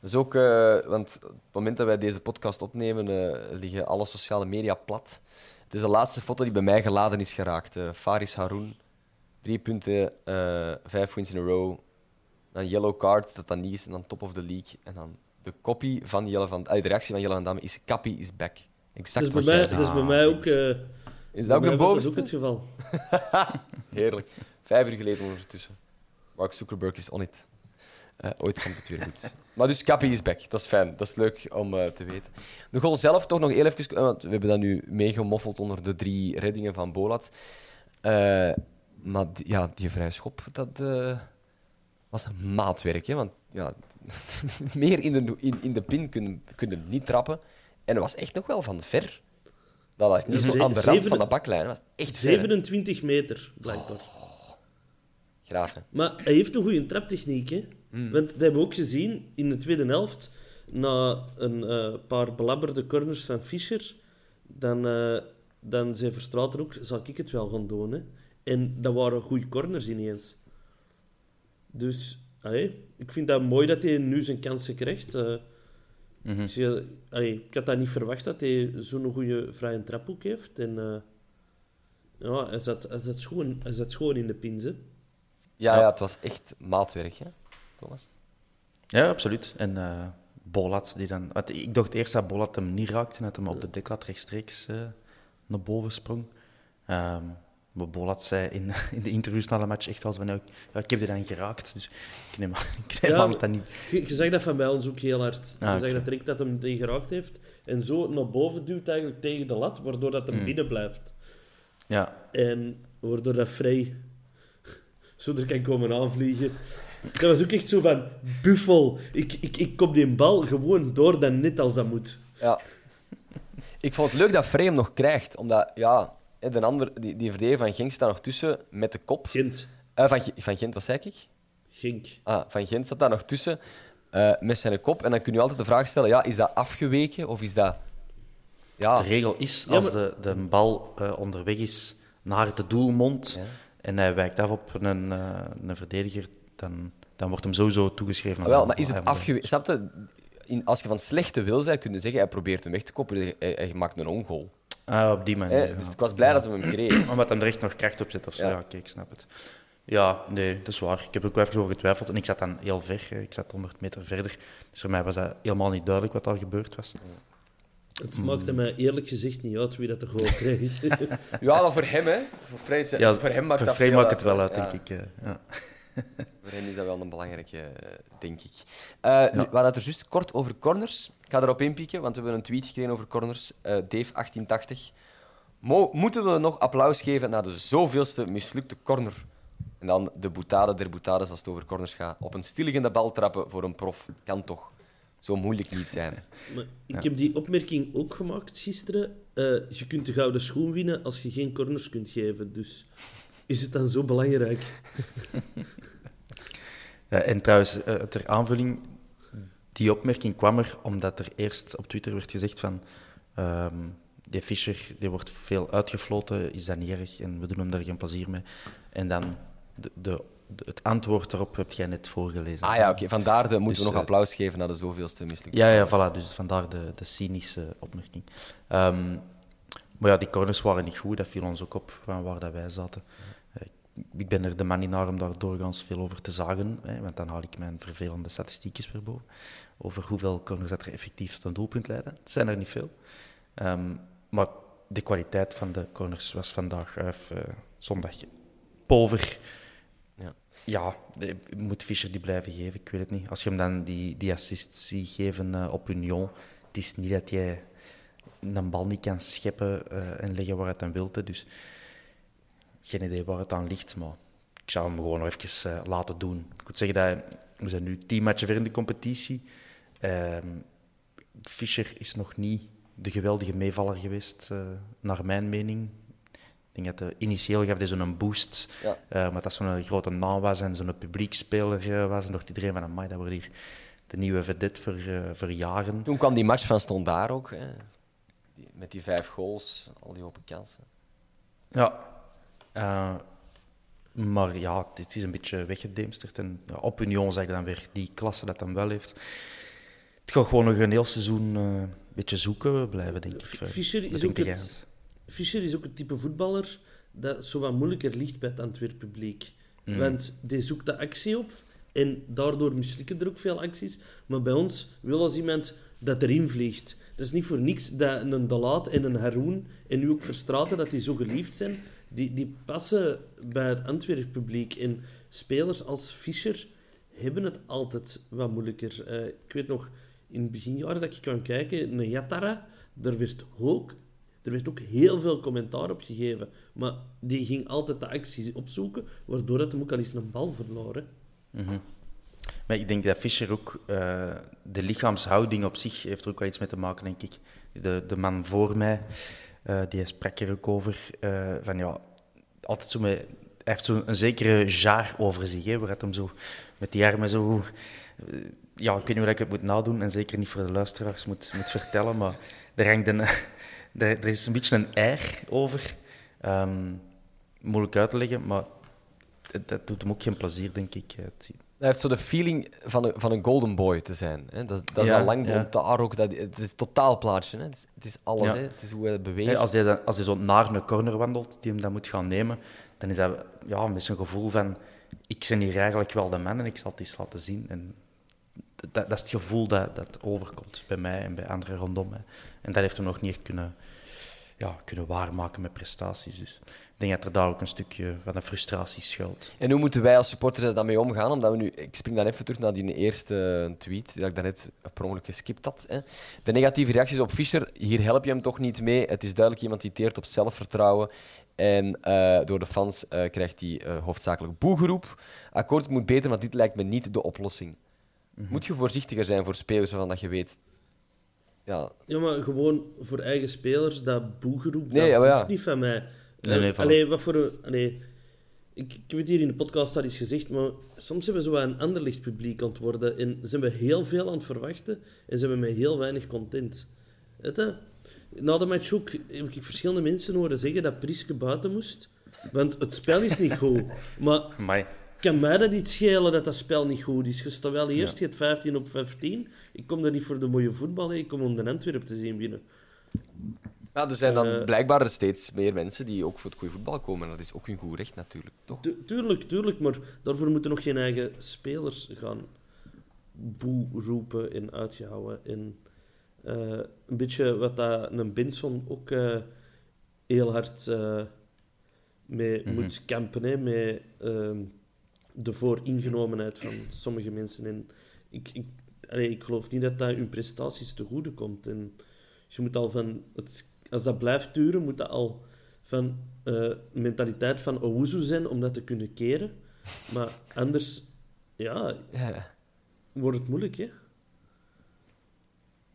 dus ook, eh, want op het moment dat wij deze podcast opnemen, eh, liggen alle sociale media plat. Het is de laatste foto die bij mij geladen is geraakt. eh, Faris Haroun, drie punten, eh, vijf wins in a row. Dan yellow card, dat dan niet is, en dan top of the league. En dan de copy van Jelle van, de reactie van Jelle van Damme is Cappy is back. Exact Dat is bij wat mij, jij dat zegt. is bij mij ook... eh, Is dat ook was dat bovenste? ook het geval. Heerlijk. Vijf uur geleden ondertussen. Mark Zuckerberg is on it. Eh, ooit komt het weer goed. Maar dus Cappy is back. Dat is fijn. Dat is leuk om eh, te weten. De goal zelf toch nog heel even... Want we hebben dat nu meegemoffeld onder de drie reddingen van Bolat. Eh, maar die, ja, die vrije schop, dat eh, was maatwerk. Hè? Want ja, meer in de, in, in de pin kunnen, kunnen niet trappen. En dat was echt nog wel van ver. Dat lag niet zo aan de rand van de baklijn. Was echt ver, hè. 27 meter, blijkbaar. Graaf, hè. Maar hij heeft een goede traptechniek, hè. Hmm. Want dat hebben we ook gezien in de tweede helft. na een eh, paar belabberde corners van Fischer, dan, eh dan zei Verstraeten ook, zal ik het wel gaan doen. Hè? En dat waren goede corners ineens. Dus allee, ik vind dat mooi dat hij nu zijn kansen krijgt. Eh, Mhm. dus allee, ik had dat niet verwacht dat hij zo'n goede vrije traphoek heeft. En eh, ja, hij zat, hij, zat schoon, hij zat schoon in de pins. hè. Ja, ja, het was echt maatwerk, hè, Thomas? Ja, absoluut. En eh Bolat, die dan... Ik dacht eerst dat Bolat hem niet raakte en dat hem op de deklat rechtstreeks eh, naar boven sprong. Ehm, Bolat zei in, in de interviews na de match echt wel van... Ja, ik- ja, ik heb die dan geraakt, dus ik neem, ik neem Ja, aan dat dat niet... Je, je zegt dat van bij ons ook heel hard. Ah, je zegt oké. dat direct dat hem die geraakt heeft. En zo naar boven duwt eigenlijk tegen de lat, waardoor dat Mm. hem binnen blijft. Ja, En waardoor dat vrij zo er kan komen aanvliegen. Dat was ook echt zo van, buffel, ik, ik, ik kom die bal gewoon door dan net als dat moet. Ja. Ik vond het leuk dat Frey hem nog krijgt, omdat, ja, de ander, die, die verdediger van Genk staat nog tussen met de kop. Gent, Eh, van, van Gent, wat zei ik? Gink. Ah, van Gent staat daar nog tussen eh, met zijn kop. En dan kun je altijd de vraag stellen, ja, is dat afgeweken of is dat... Ja, de regel is, Ja, als maar- de, de bal eh, onderweg is naar de doelmond en hij wijkt af op een, eh, een verdediger, dan, dan wordt hem sowieso toegeschreven. aan wel, maar is het afgeweken? Snap je? In, als je van slechte wil zou kunnen zeggen, hij probeert hem weg te koppen, hij, hij maakt een ongoal. Ah, op die manier. Hè? ja. Dus ik was blij dat hij hem kreeg. Omdat hem er echt nog kracht op zit of zo. Ja. Ja, kijk, ik snap het. Ja, nee, dat is waar. Ik heb er ook wel even over getwijfeld. En ik zat dan heel ver. hè. Ik zat 100 meter verder. Dus voor mij was dat helemaal niet duidelijk wat daar gebeurd was. Het maakte mij eerlijk gezegd niet uit wie dat de goal kreeg. Ja, maar voor hem, hè. Voor, Frey, Ja, voor hem maakt voor dat Frey veel maakt het wel uit, Ja. denk ik. eh, Ja. Voor hen is dat wel een belangrijke, eh, denk ik. Eh, nu, we hadden het er juist kort over corners. Ik ga erop inpikken, want we hebben een tweet gekregen over corners. Eh, Dave1880. Mo moeten we nog applaus geven naar de zoveelste mislukte corner? En dan de boutade der boutades als het over corners gaat. Op een stilliggende bal trappen voor een prof kan toch zo moeilijk niet zijn. Maar ik heb die opmerking ook gemaakt gisteren. Eh, je kunt de gouden schoen winnen als je geen corners kunt geven. Dus is het dan zo belangrijk? Ja, en trouwens, eh, ter aanvulling, die opmerking kwam er omdat er eerst op Twitter werd gezegd van ehm, die Fischer die wordt veel uitgefloten, is dat niet erg en we doen hem daar geen plezier mee. En dan de, de, de- het antwoord daarop heb jij net voorgelezen. Ah ja, oké. Vandaar de, moeten Dus, we nog eh, applaus geven naar de zoveelste mislukte. Ja, ja, voilà. Dus vandaar de, de cynische opmerking. Ehm, maar ja, die corners waren niet goed. Dat viel ons ook op van waar dat wij zaten. Eh, ik ben er de man niet naar om daar doorgaans veel over te zagen. Hè, want dan haal ik mijn vervelende statistiekjes weer boven. Over hoeveel corners dat er effectief tot een doelpunt leiden. Het zijn er niet veel. Ehm, maar de kwaliteit van de corners was vandaag, eh, of, eh, zondag, pover. Ja. Ja, de- moet Fischer die blijven geven? Ik weet het niet. Als je hem dan die, die assist ziet geven eh, op Union, het is niet dat jij een bal niet kan scheppen eh, en leggen waar het aan wilt. hè. Dus geen idee waar het aan ligt, maar ik zou hem gewoon nog even eh, laten doen. Ik moet zeggen dat we zijn nu tien matchen ver in de competitie. Ehm Fischer is nog niet de geweldige meevaller geweest, eh, naar mijn mening. Ik denk dat de, initieel gaf hij zo'n boost, Ja. eh, maar dat zo'n grote naam was en zo'n publiekspeler was. En dacht iedereen van, amai, dat wordt hier de nieuwe vedette voor, voor jaren. Toen kwam die match van Standaard ook. Hè. Met die vijf goals, al die open kansen. Ja. Eh, maar ja, dit is een beetje weggedemsterd. En ja, op Union zeg je dan weer die klasse dat hem wel heeft. Het gaat gewoon nog een heel seizoen eh, een beetje zoeken blijven, denk ik. Fischer Dat is, ook het? Fischer is ook het type voetballer dat zo wat moeilijker ligt bij het Antwerp publiek. Mm. Want die zoekt de actie op en daardoor mislukken er ook veel acties. Maar bij ons wil als iemand dat erin vliegt. Dat is niet voor niks dat een Dalaat en een Haroun en nu ook Verstraten, dat die zo geliefd zijn. Die, die passen bij het Antwerp publiek. En spelers als Fischer hebben het altijd wat moeilijker. Eh, ik weet nog, in het beginjaren dat ik kwam kijken, een Yatara, daar werd ook, er werd ook heel veel commentaar op gegeven. Maar die ging altijd de acties opzoeken, waardoor dat hem ook al eens een bal verloor. hè. Maar ik denk dat Fischer ook eh, de lichaamshouding op zich heeft er ook wel iets mee te maken, denk ik. De, de man voor mij, eh, die sprak er ook over. eh, van ja, altijd zo met hij heeft zo'n zekere jaar over zich, hè, hem zo met die armen zo... eh, Ja, ik weet niet hoe ik het moet nadoen en zeker niet voor de luisteraars moet, vertellen, maar er hangt een... Er, is een beetje een air over. Ehm, moeilijk uit te leggen, maar dat doet hem ook geen plezier, denk ik. Het- Hij heeft zo de feeling van een, van een golden boy te zijn. Hè? Dat, is- dat is Ja, dat haar ook. Dat, het is totaal plaatje. Hè? Het, is, het is alles. Ja. Hè? Het is hoe hij beweegt. Als, hij dan, als hij zo naar een corner wandelt, die hem dan moet gaan nemen, dan is hij ja, met zijn gevoel van ik ben hier eigenlijk wel de man en ik zal het eens laten zien. En dat, dat is het gevoel dat, dat overkomt bij mij en bij anderen rondom mij. En dat heeft hem nog niet echt kunnen, ja, kunnen waarmaken met prestaties. Dus ik denk dat er daar ook een stukje van de frustratie schuilt. En hoe moeten wij als supporters er dan mee omgaan? Omdat we nu, ik spring dan even terug naar die eerste tweet die ik daarnet per ongeluk geskipt had. Hè. De negatieve reacties op Fischer, hier help je hem toch niet mee. Het is duidelijk iemand die teert op zelfvertrouwen. En eh, door de fans eh, krijgt hij eh, hoofdzakelijk boegeroep. Akkoord, het moet beter, maar dit lijkt me niet de oplossing. Moet je voorzichtiger zijn voor spelers waarvan dat je weet... Ja, Ja, maar gewoon voor eigen spelers, dat boegeroep, Nee, dat ja, hoeft niet van mij. Nee, nee, allee, wat voor een... Allee, ik, ik heb het hier in de podcast al eens gezegd, maar soms hebben we zo een anderlicht publiek aan het worden en zijn we heel veel aan het verwachten en zijn we met heel weinig content. Weet je? Na de match ook heb ik verschillende mensen horen zeggen dat Priske buiten moest, want het spel is niet goed. Maar Maar kan mij dat niet schelen dat dat spel niet goed is? Je staat wel eerst, je hebt 15 op 15. Ik kom daar niet voor de mooie voetbal, ik kom om de Antwerp te zien binnen. Ja, er zijn dan Eh. blijkbaar steeds meer mensen die ook voor het goede voetbal komen. Dat is ook hun goed recht natuurlijk, toch? Tu- tuurlijk, tuurlijk, maar daarvoor moeten nog geen eigen spelers gaan boe roepen en uitjouwen. En eh, een beetje wat dat een Benson ook eh, heel hard eh, mee moet kampen, hè, met ehm, de vooringenomenheid van sommige mensen. En ik, ik, allee, ik geloof niet dat dat hun prestaties te goede komt. En je moet al van het, als dat blijft duren, moet dat al van eh, mentaliteit van Owuzu zijn om dat te kunnen keren. Maar anders, ja, Ja. wordt het moeilijk, hè?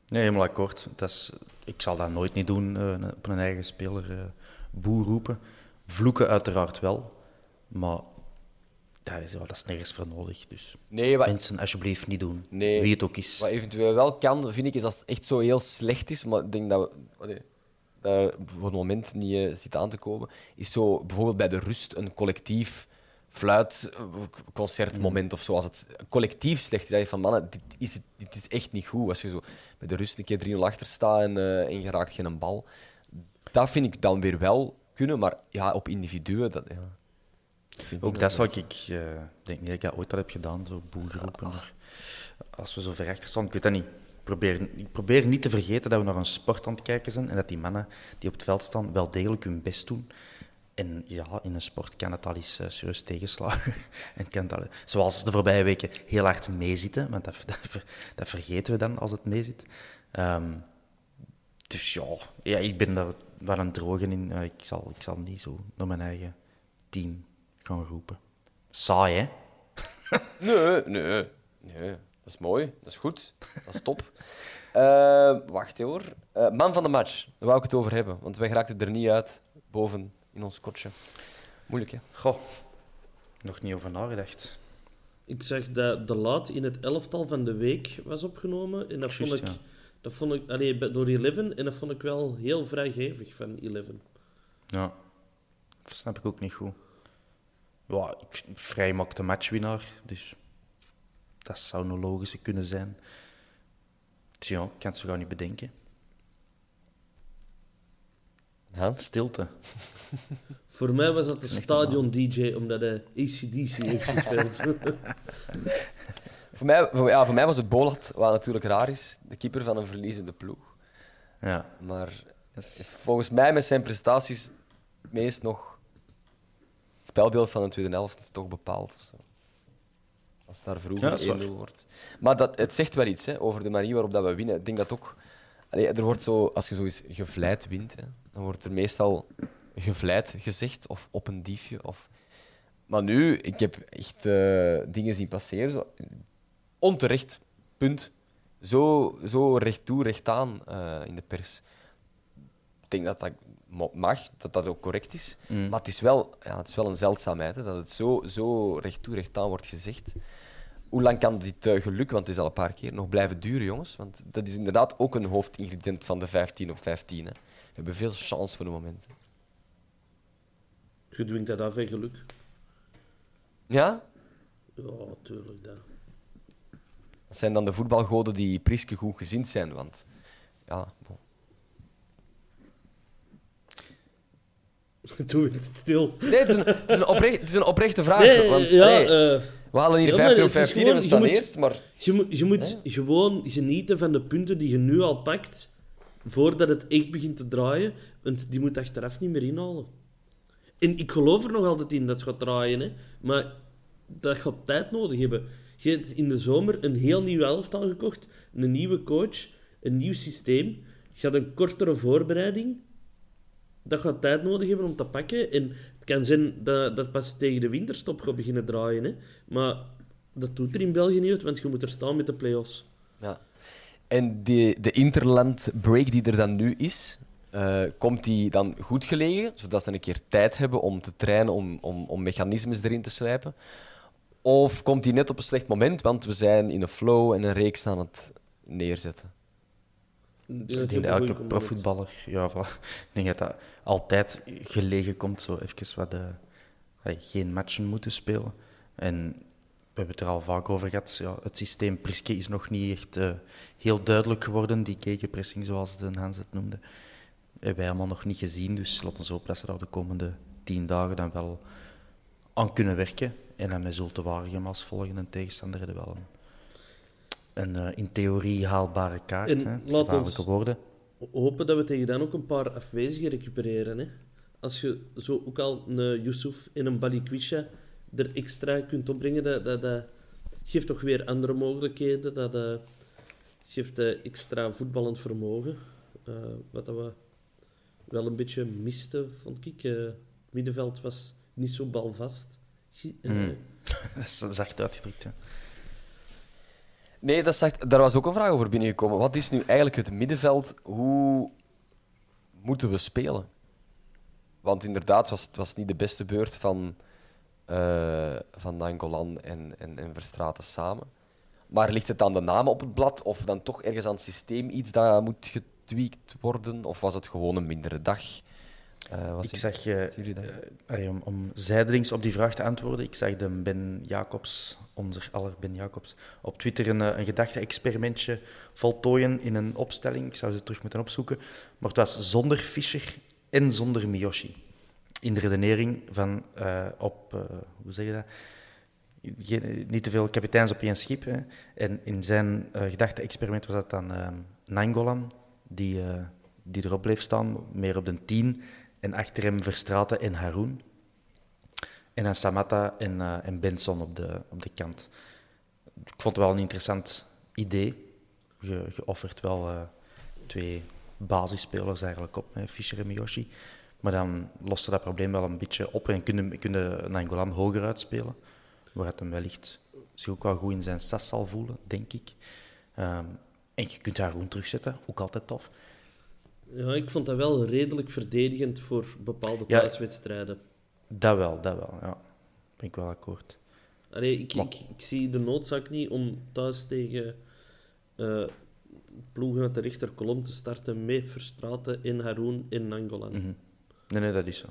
Nee, helemaal akkoord. Dat is, ik zal dat nooit niet doen, eh, op een eigen speler eh boer roepen. Vloeken uiteraard wel, maar dat is, dat is nergens voor nodig. Dus Nee, wat, mensen, alsjeblieft niet doen. Nee. Wie het ook is. wat eventueel wel kan, vind ik, is als het echt zo heel slecht is, maar ik denk dat we allee, daar voor het moment niet eh, zit aan te komen, is zo bijvoorbeeld bij de rust een collectief fluitconcertmoment of zo. Als het collectief slecht is, zeg je van mannen, dit is, dit is echt niet goed. Als je zo bij de rust een keer 3-0 achter staat en, eh, en je raakt geen bal. Dat vind ik dan weer wel kunnen, maar ja, op individuen, dat, ja. Ook dat zal ik, ik denk niet dat ik dat ooit al heb gedaan, zo boer roepen. Maar als we zo ver achter staan, ik weet dat niet. Ik probeer, ik probeer niet te vergeten dat we naar een sport aan het kijken zijn en dat die mannen die op het veld staan wel degelijk hun best doen. En ja, in een sport kan het al eens eh, serieus tegenslagen. en kan het al, zoals de voorbije weken heel hard meezitten, want dat, dat, dat vergeten we dan als het meezit. Ehm, dus ja, ja, ik ben daar wel een drogen in. Ik, zal, ik zal niet zo naar mijn eigen team gaan roepen. Saai, hè? Nee, nee, nee. Dat is mooi, dat is goed, dat is top. Eh, wacht hè, hoor. Eh, man van de match, daar wou ik het over hebben, want wij geraakten er niet uit boven in ons kotje. Moeilijk, hè? Goh, nog niet over nagedacht. Ik zag dat de laat in het elftal van de week was opgenomen. En dat vond ik, ja. dat vond ik allee, door Eleven. En dat vond ik wel heel vrijgevig van Eleven. Ja, dat snap ik ook niet goed. Ja, ik vrij maakt de matchwinnaar, dus dat zou een logische kunnen zijn. Dus ja, ik kan het zo gauw niet bedenken. Stilte. Voor mij was dat de stadion-dj, omdat hij ACDC heeft gespeeld. Voor mij, voor, ja, voor mij was het Bolat, wat natuurlijk raar is, de keeper van een verliezende ploeg. Ja, Maar is- volgens mij met zijn prestaties meest nog spelbeeld van de tweede helft toch bepaald. of zo. Als het daar Ja, vroeger waar. 1-0 wordt. Maar dat, het zegt wel iets hè, over de manier waarop dat we winnen. Ik denk dat ook... Allee, er wordt zo, als je zo eens gevleid wint, hè, dan wordt er meestal gevleid gezegd of op een diefje. Of... Maar nu, ik heb echt eh, dingen zien passeren. Zo, onterecht, punt. Zo, zo recht toe, recht aan eh, in de pers. Denk dat dat mag, dat dat ook correct is. Mm. Maar het is wel, ja, het is wel een zeldzaamheid hè, dat het zo, zo recht toe, recht aan wordt gezegd. Hoe lang kan dit eh, geluk, want het is al een paar keer, nog blijven duren, jongens? Want dat is inderdaad ook een hoofdingrediënt van de 15 op 15. Hè. We hebben veel chance voor de moment. Je dwingt dat af, hè, geluk. Ja? Ja, tuurlijk. Dat. Dat zijn dan de voetbalgoden die Priske goed gezind zijn, want... Ja, bon. Doe het stil. Nee, het is een, het is een, oprecht, het is een oprechte vraag. Nee, want, ja, eh, we halen hier ja, maar 15 op het is 15 en we staan moet- eerst, maar... je moet, je moet gewoon genieten van de punten die je nu al pakt, voordat het echt begint te draaien. Want die moet achteraf niet meer inhalen. En ik geloof er nog altijd in dat het gaat draaien, hè. maar dat gaat tijd nodig hebben. Je hebt in de zomer een heel nieuw elftal gekocht, een nieuwe coach, een nieuw systeem. Je had een kortere voorbereiding. Dat gaat tijd nodig hebben om te pakken. En het kan zijn dat dat pas tegen de winterstop gaat beginnen draaien. Hè. Maar dat doet er in België niet uit, want je moet er staan met de play-offs. Ja. En die, de interland break die er dan nu is, eh, komt die dan goed gelegen, zodat ze een keer tijd hebben om te trainen, om, om, om mechanismes erin te slijpen? Of komt die net op een slecht moment, want we zijn in een flow en een reeks aan het neerzetten? Ik denk dat elke profvoetballer, ja, voilà. ik denk dat dat altijd gelegen komt, zo even wat de, allee, geen matchen moeten spelen. En we hebben het er al vaak over gehad, ja, het systeem Priske is nog niet echt eh, heel duidelijk geworden, die gegenpressing zoals de Hans het noemde. Hebben wij allemaal nog niet gezien, dus laten we hopen dat ze daar de komende tien dagen dan wel aan kunnen werken. En dan met Zulte Waregem als volgende tegenstander hebben we wel een, een eh, in theorie haalbare kaart. En hè, gevaarlijke woorden. Hopen dat we tegen dan ook een paar afwezigen recupereren. Hè. Als je zo ook al een Yusuf en een Balikwisha er extra kunt opbrengen, dat, dat, dat geeft toch weer andere mogelijkheden. Dat eh, geeft eh, extra voetballend vermogen. Wat dat we wel een beetje misten, vond ik. Het middenveld was niet zo balvast. Hmm. Dat is zacht uitgedrukt. Ja. Nee, dat zegt, daar was ook een vraag over binnengekomen. Wat is nu eigenlijk het middenveld? Hoe moeten we spelen? Want inderdaad, was, het was niet de beste beurt van, eh van Nangolan en, en, en Verstraeten samen. Maar ligt het aan de namen op het blad of dan toch ergens aan het systeem iets dat moet getweakt worden? Of was het gewoon een mindere dag? Eh, Ik zag, allee, om, om zijdelings op die vraag te antwoorden, ik zag de Ben Jacobs, onze aller Ben Jacobs, op Twitter een, een gedachte-experimentje voltooien in een opstelling. Ik zou ze terug moeten opzoeken. Maar het was zonder Fischer en zonder Miyoshi. In de redenering van op, hoe zeg je dat? Geen- niet te veel kapiteins op één schip. Hè. En in zijn gedachte-experiment was dat dan Nangolan, die, die erop bleef staan, meer op de 10. En achter hem Verstraeten en Haroun. En dan Samatta en, eh, en Benson op de, op de kant. Ik vond het wel een interessant idee. Je, je offert wel eh, twee basisspelers eigenlijk op, hè, Fischer en Miyoshi. Maar dan loste dat probleem wel een beetje op en kun je, kun je Nangolan hoger uitspelen. Waar het hem wellicht zich ook wel goed in zijn sas zal voelen, denk ik. Ehm, en je kunt Haroun terugzetten, ook altijd tof. Ja, ik vond dat wel redelijk verdedigend voor bepaalde Ja. thuiswedstrijden. Dat wel, dat wel, ja. Ben ik wel akkoord. Allee, ik, ik, ik zie de noodzaak niet om thuis tegen eh, ploegen uit de rechterkolom te starten met Verstraten en Haroun en Nangolan. Mhm. Nee, nee, dat is zo.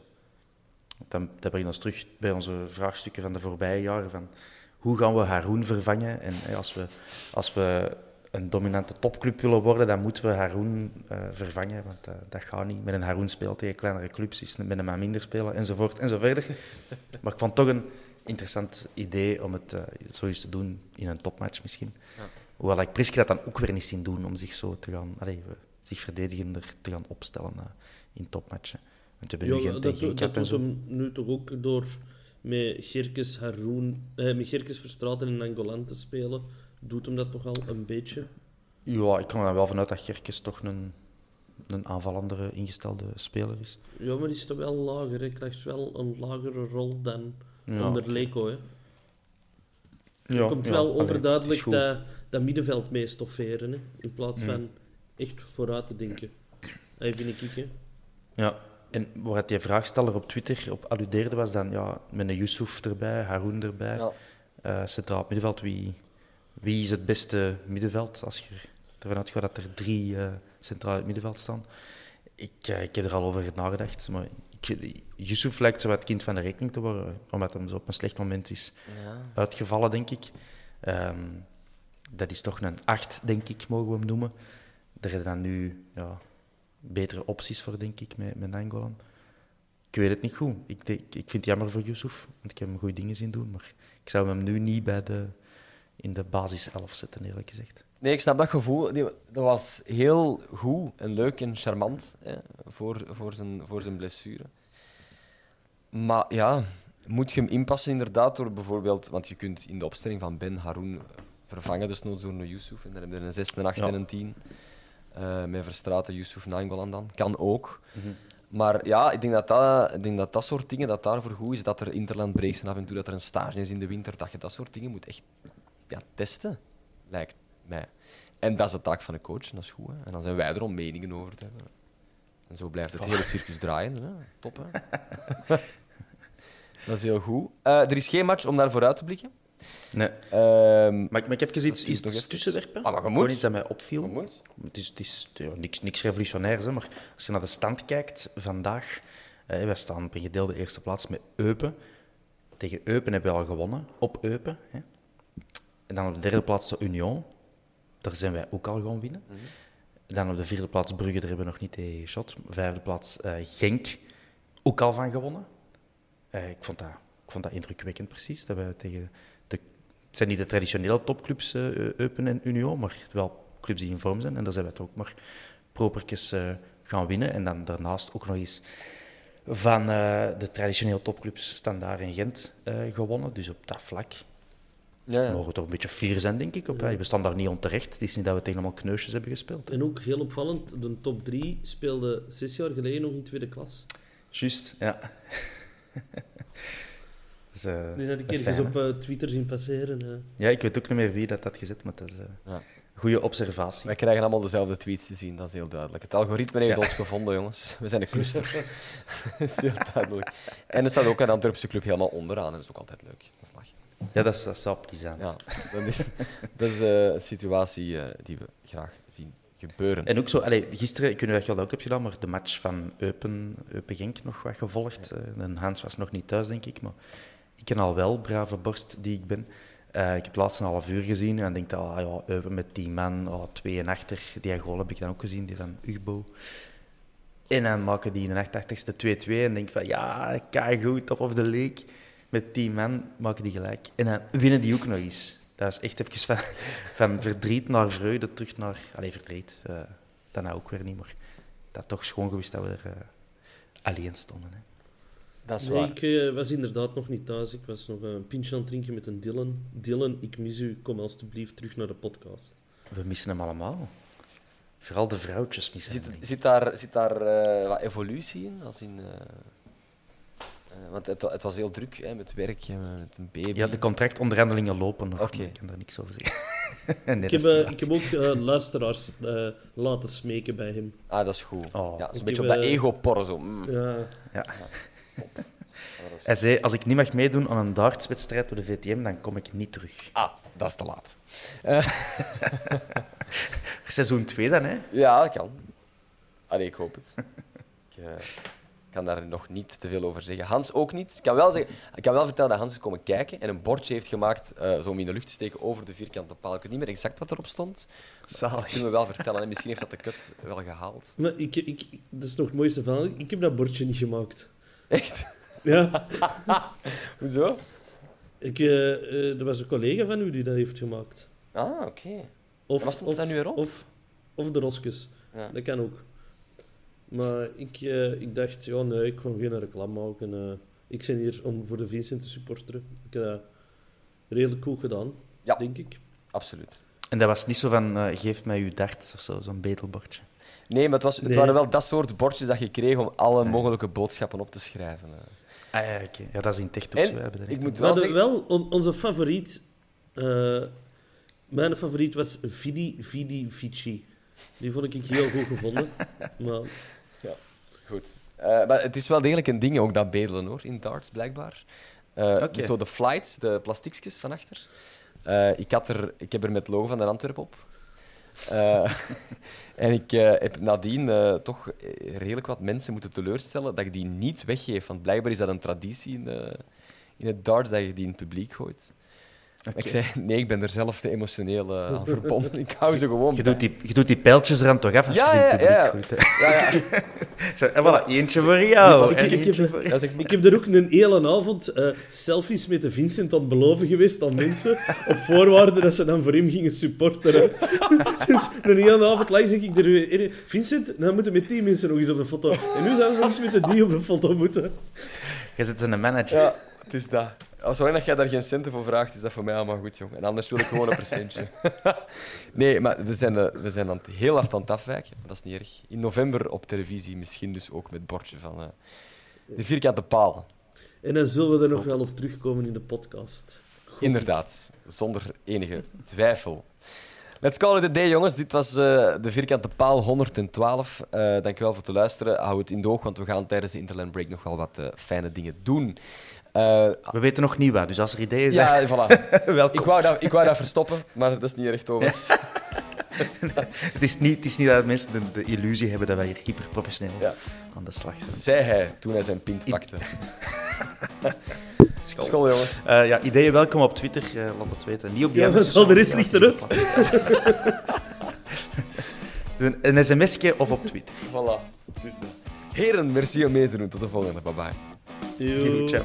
Dan, dat brengt ons terug bij onze vraagstukken van de voorbije jaren. Van hoe gaan we Haroun vervangen? En eh, als we, als we een dominante topclub willen worden, dan moeten we Haroun eh, vervangen. Want eh, dat gaat niet. Met een Haroun speelt tegen kleinere clubs, is met een maar minder spelen, enzovoort, enzoverder. maar ik vond het toch een interessant idee om het eh, zo eens te doen in een topmatch misschien. Hoewel ik Priske dat dan ook weer niet zien doen om zich zo te gaan, allee, we- zich verdedigender te gaan opstellen eh, in topmatchen. Want we hebben nu Ja, geen, dat, geen dat doet hem nu toch ook door met Gerkes, Haroun, eh, met Gerkes Verstraten en Nangolan te spelen. Doet hem dat toch al een beetje? Ja, ik kan er wel vanuit dat Gerkes toch een, een aanvallendere ingestelde speler is. Ja, maar die is toch wel lager. hè? Hij krijgt wel een lagere rol dan Ja, onder. Leko. Hè. Ja, komt ja, wel allee, overduidelijk dat, dat middenveld mee stofferen, hè, in Mm. plaats van echt vooruit te denken. Dat vind ik. Hè. Ja, en wat die vraagsteller op Twitter op alludeerde was dan ja, met een Yusuf erbij, Haroun erbij. Ja. Eh, centraal middenveld, wie, wie is het beste middenveld als je ervan uitgaat dat er drie eh centraal in het middenveld staan? Ik, eh, ik heb er al over nagedacht, maar ik, Yusuf lijkt zo wat kind van de rekening te worden, omdat hij zo op een slecht moment is Ja. uitgevallen, denk ik. Ehm, dat is toch een acht, denk ik, mogen we hem noemen. Er zijn dan nu ja, betere opties voor, denk ik, met, met Nangolan. Ik weet het niet goed. Ik, denk- ik vind het jammer voor Yusuf, want ik heb hem goede dingen zien doen. Maar ik zou hem nu niet bij de, in de basis 11 zetten, eerlijk gezegd. Nee, ik snap dat gevoel. Die, dat was heel goed en leuk en charmant hè, voor, voor, zijn, voor zijn blessure. Maar ja, moet je hem inpassen inderdaad door bijvoorbeeld... Want je kunt in de opstelling van Ben Haroun vervangen, dus nooit door een Yusuf. En dan heb je een 6, een 8 Ja. en een 10. Eh, met Verstraten, Yusuf, Nainggolan dan. Kan ook. Maar ja, ik denk dat dat, ik denk dat dat soort dingen, dat daarvoor goed is. Dat er interland breaks zijn af en toe, dat er een stage is in de winter. Dat je dat soort dingen moet echt ja, testen, lijkt mij. En dat is de taak van de coach, en dat is goed. Hè. En dan zijn wij er om meningen over te hebben. En zo blijft het hele circus draaien. Hè. Top, hè? dat is heel goed. Eh, er is geen match om daar vooruit te blikken. Nee. Ehm, Mag, mag ik even iets, is iets nog even- tussenwerpen? Ah, maar je Gewoon moet. iets dat mij opviel. Je moet. Het is, het is ja, niks, niks revolutionairs, hè, maar als je naar de stand kijkt vandaag, eh, wij staan op een gedeelde eerste plaats met Eupen. Tegen Eupen hebben we al gewonnen, op Eupen. Hè. En dan op de derde plaats de Union. Daar zijn wij ook al gewoon winnen. En dan op de vierde plaats Brugge, daar hebben we nog niet tegen shot. Vijfde plaats eh, Genk, ook al van gewonnen. Eh, ik, vond dat, ik vond dat indrukwekkend precies. Dat we tegen de, het zijn niet de traditionele topclubs, eh, Eupen en Union, maar wel clubs die in vorm zijn. En daar zijn we het ook maar propertjes eh, gaan winnen. En dan daarnaast ook nog eens van de traditionele topclubs Standaard en Gent gewonnen. Dus op dat vlak ja, ja. mogen we toch een beetje fier zijn, denk ik. Op, We staan daar niet onterecht. Het is niet dat we tegen allemaal kneusjes hebben gespeeld. En ook heel opvallend, de top 3 speelde zes jaar geleden nog in tweede klas. Juist, ja. dus, eh, Die had ik dat is ergens op eh, Twitter zien passeren. eh. Ja, ik weet ook niet meer wie dat had gezet, maar dat is eh, Ja. een goede observatie. Wij krijgen allemaal dezelfde tweets te zien, dat is heel duidelijk. Het algoritme heeft Ja. ons gevonden, jongens. We zijn een cluster. dat is heel duidelijk. En er staat ook een Antwerpse club helemaal onderaan, en dat is ook altijd leuk. Dat. Ja, dat is, dat is wel plezant. Ja, dat is, dat is een situatie eh, die we graag zien gebeuren. En ook zo, allee, gisteren, ik weet niet of je dat ook hebt gedaan, maar de match van Eupen, Eupen Genk nog wat gevolgd. Eh, en Hans was nog niet thuis, denk ik, maar ik ken al wel, brave borst die ik ben. Eh, ik heb laatst een half uur gezien en dan denk ik, ah, ja, Eupen met 10 man, ah, twee en achter. Die goal heb ik dan ook gezien, die van Ugbo. En dan maken die in de 88ste 2-2 en denk van, ja, kei goed, top of the league. Met 10 man maken die gelijk. En dan winnen die ook nog eens. Dat is echt even van, van verdriet naar vreugde terug naar... Allee, verdriet. eh dat nou ook weer niet, maar dat toch schoon geweest dat we er eh, alleen stonden. Hè. dat is Nee, waar. ik eh, was inderdaad nog niet thuis. Ik was nog een pintje aan het drinken met een Dylan. Dylan, ik mis u. Kom alstublieft terug naar de podcast. We missen hem allemaal. Vooral de vrouwtjes missen Zit, hem. zit daar, zit daar eh, wat evolutie in? Als in eh, want het, het was heel druk hè, met werk, hè, met een baby. Ja, de contractonderhandelingen lopen nog. Ik kan daar niks over zeggen. nee, Ik heb, eh, ik heb ook eh, luisteraars eh, laten smeken bij hem. Ah, dat is goed. Oh. ja, zo'n beetje op dat ego-porren. Zo. Mm. Ja. Ja. Hij zei, als ik niet mag meedoen aan een dartswedstrijd door de VTM, dan kom ik niet terug. Ah, dat is te laat. Seizoen 2 dan, hè? Ja, dat kan. Allee, ik hoop het. Ik eh, kan daar nog niet te veel over zeggen. Hans ook niet. Ik kan wel, zeggen, ik kan wel vertellen dat Hans is komen kijken en een bordje heeft gemaakt eh, zo om in de lucht te steken over de vierkante paal. Ik weet niet meer exact wat erop stond. Dat Zalig. kunnen we wel vertellen. En misschien heeft dat de kut wel gehaald. Maar ik, ik, dat is nog het mooiste van. Ik heb dat bordje niet gemaakt. Echt? Ja. Hoezo? Ik, eh, eh, er was een collega van u die dat heeft gemaakt. Ah, oké. Of, of, nu weer op? Of, of de Roskes. Ja. Dat kan ook. Maar ik, eh, ik dacht, ja, nee, ik ga geen reclame maken. eh. ik ben hier om voor de Vincent te supporteren. Ik heb dat redelijk goed gedaan, Ja. denk ik. Absoluut. En dat was niet zo van, eh, geef mij uw darts of zo, zo'n betelbordje. Nee, maar het, was, het Nee. waren wel dat soort bordjes dat je kreeg om alle mogelijke boodschappen op te schrijven. eh. Ah ja, oké. Ja, dat is in Tech ook zo. Hebben ik moet We wel hadden zeggen... wel on- onze favoriet. eh, mijn favoriet was Vidi Vidi Vici. Die vond ik heel goed gevonden. Maar Goed. Eh, maar het is wel degelijk een ding, ook dat bedelen hoor, in darts blijkbaar. Eh, dus zo de flights, de plastiekjes van achter. Eh, ik, had er, ik heb er met logo van de Antwerp op. Eh, en ik eh, heb nadien eh, toch redelijk wat mensen moeten teleurstellen dat ik die niet weggeef. Want blijkbaar is dat een traditie in, eh, in het darts dat je die in het publiek gooit. Ik zei, nee, ik ben er zelf te emotioneel eh, aan verbonden. Ik hou ze gewoon Je doet, die, je doet die pijltjes er dan toch af als Ja, je ja, het publiek ja. hè. Ja, ja. Zo, en voilà, eentje voor jou. Ik- ik- heb- voor- Ik heb er ook een hele avond eh, selfies met de Vincent aan het beloven geweest aan mensen, op voorwaarde dat ze dan voor hem gingen supporteren. dus een hele avond lang zeg ik er weer in, Vincent, nou moeten we met die mensen nog eens op de foto. En nu zouden we nog eens met de die op de foto moeten. Je zit in een manager. Het is dat. Als zolang dat jij daar geen centen voor vraagt, is dat voor mij allemaal goed, jong. En anders wil ik gewoon een percentje. nee, maar we zijn, eh, we zijn aan het, heel hard aan het afwijken. Dat is niet erg. In november op televisie misschien dus ook met het bordje van eh, de vierkante paal. En dan zullen we er nog wel op terugkomen in de podcast. Inderdaad, zonder enige twijfel. Let's call it a day, jongens. Dit was eh, de vierkante paal 112. Eh dankjewel voor het luisteren. Hou het in de oog, want we gaan tijdens de Interland Break nog wel wat fijne dingen doen. Eh, We weten nog niet wat, dus als er ideeën zijn, ja, voilà. welkom. Ik wou, dat, ik wou dat verstoppen, maar dat is niet erg, Thomas. Het, is niet, het is niet dat mensen de, de illusie hebben dat wij hier hyperprofessioneel Ja. aan de slag zijn. Zei hij toen hij zijn pint pakte. School. School, jongens. Eh, ja, ideeën welkom op Twitter, eh, laat het weten. Niet op die Ja, al de rest ligt eruit. Doe een, een sms'je of op Twitter. Voilà. Het is dat. Heren, merci om mee te doen. Tot de volgende. Bye bye. Yo. Ciao.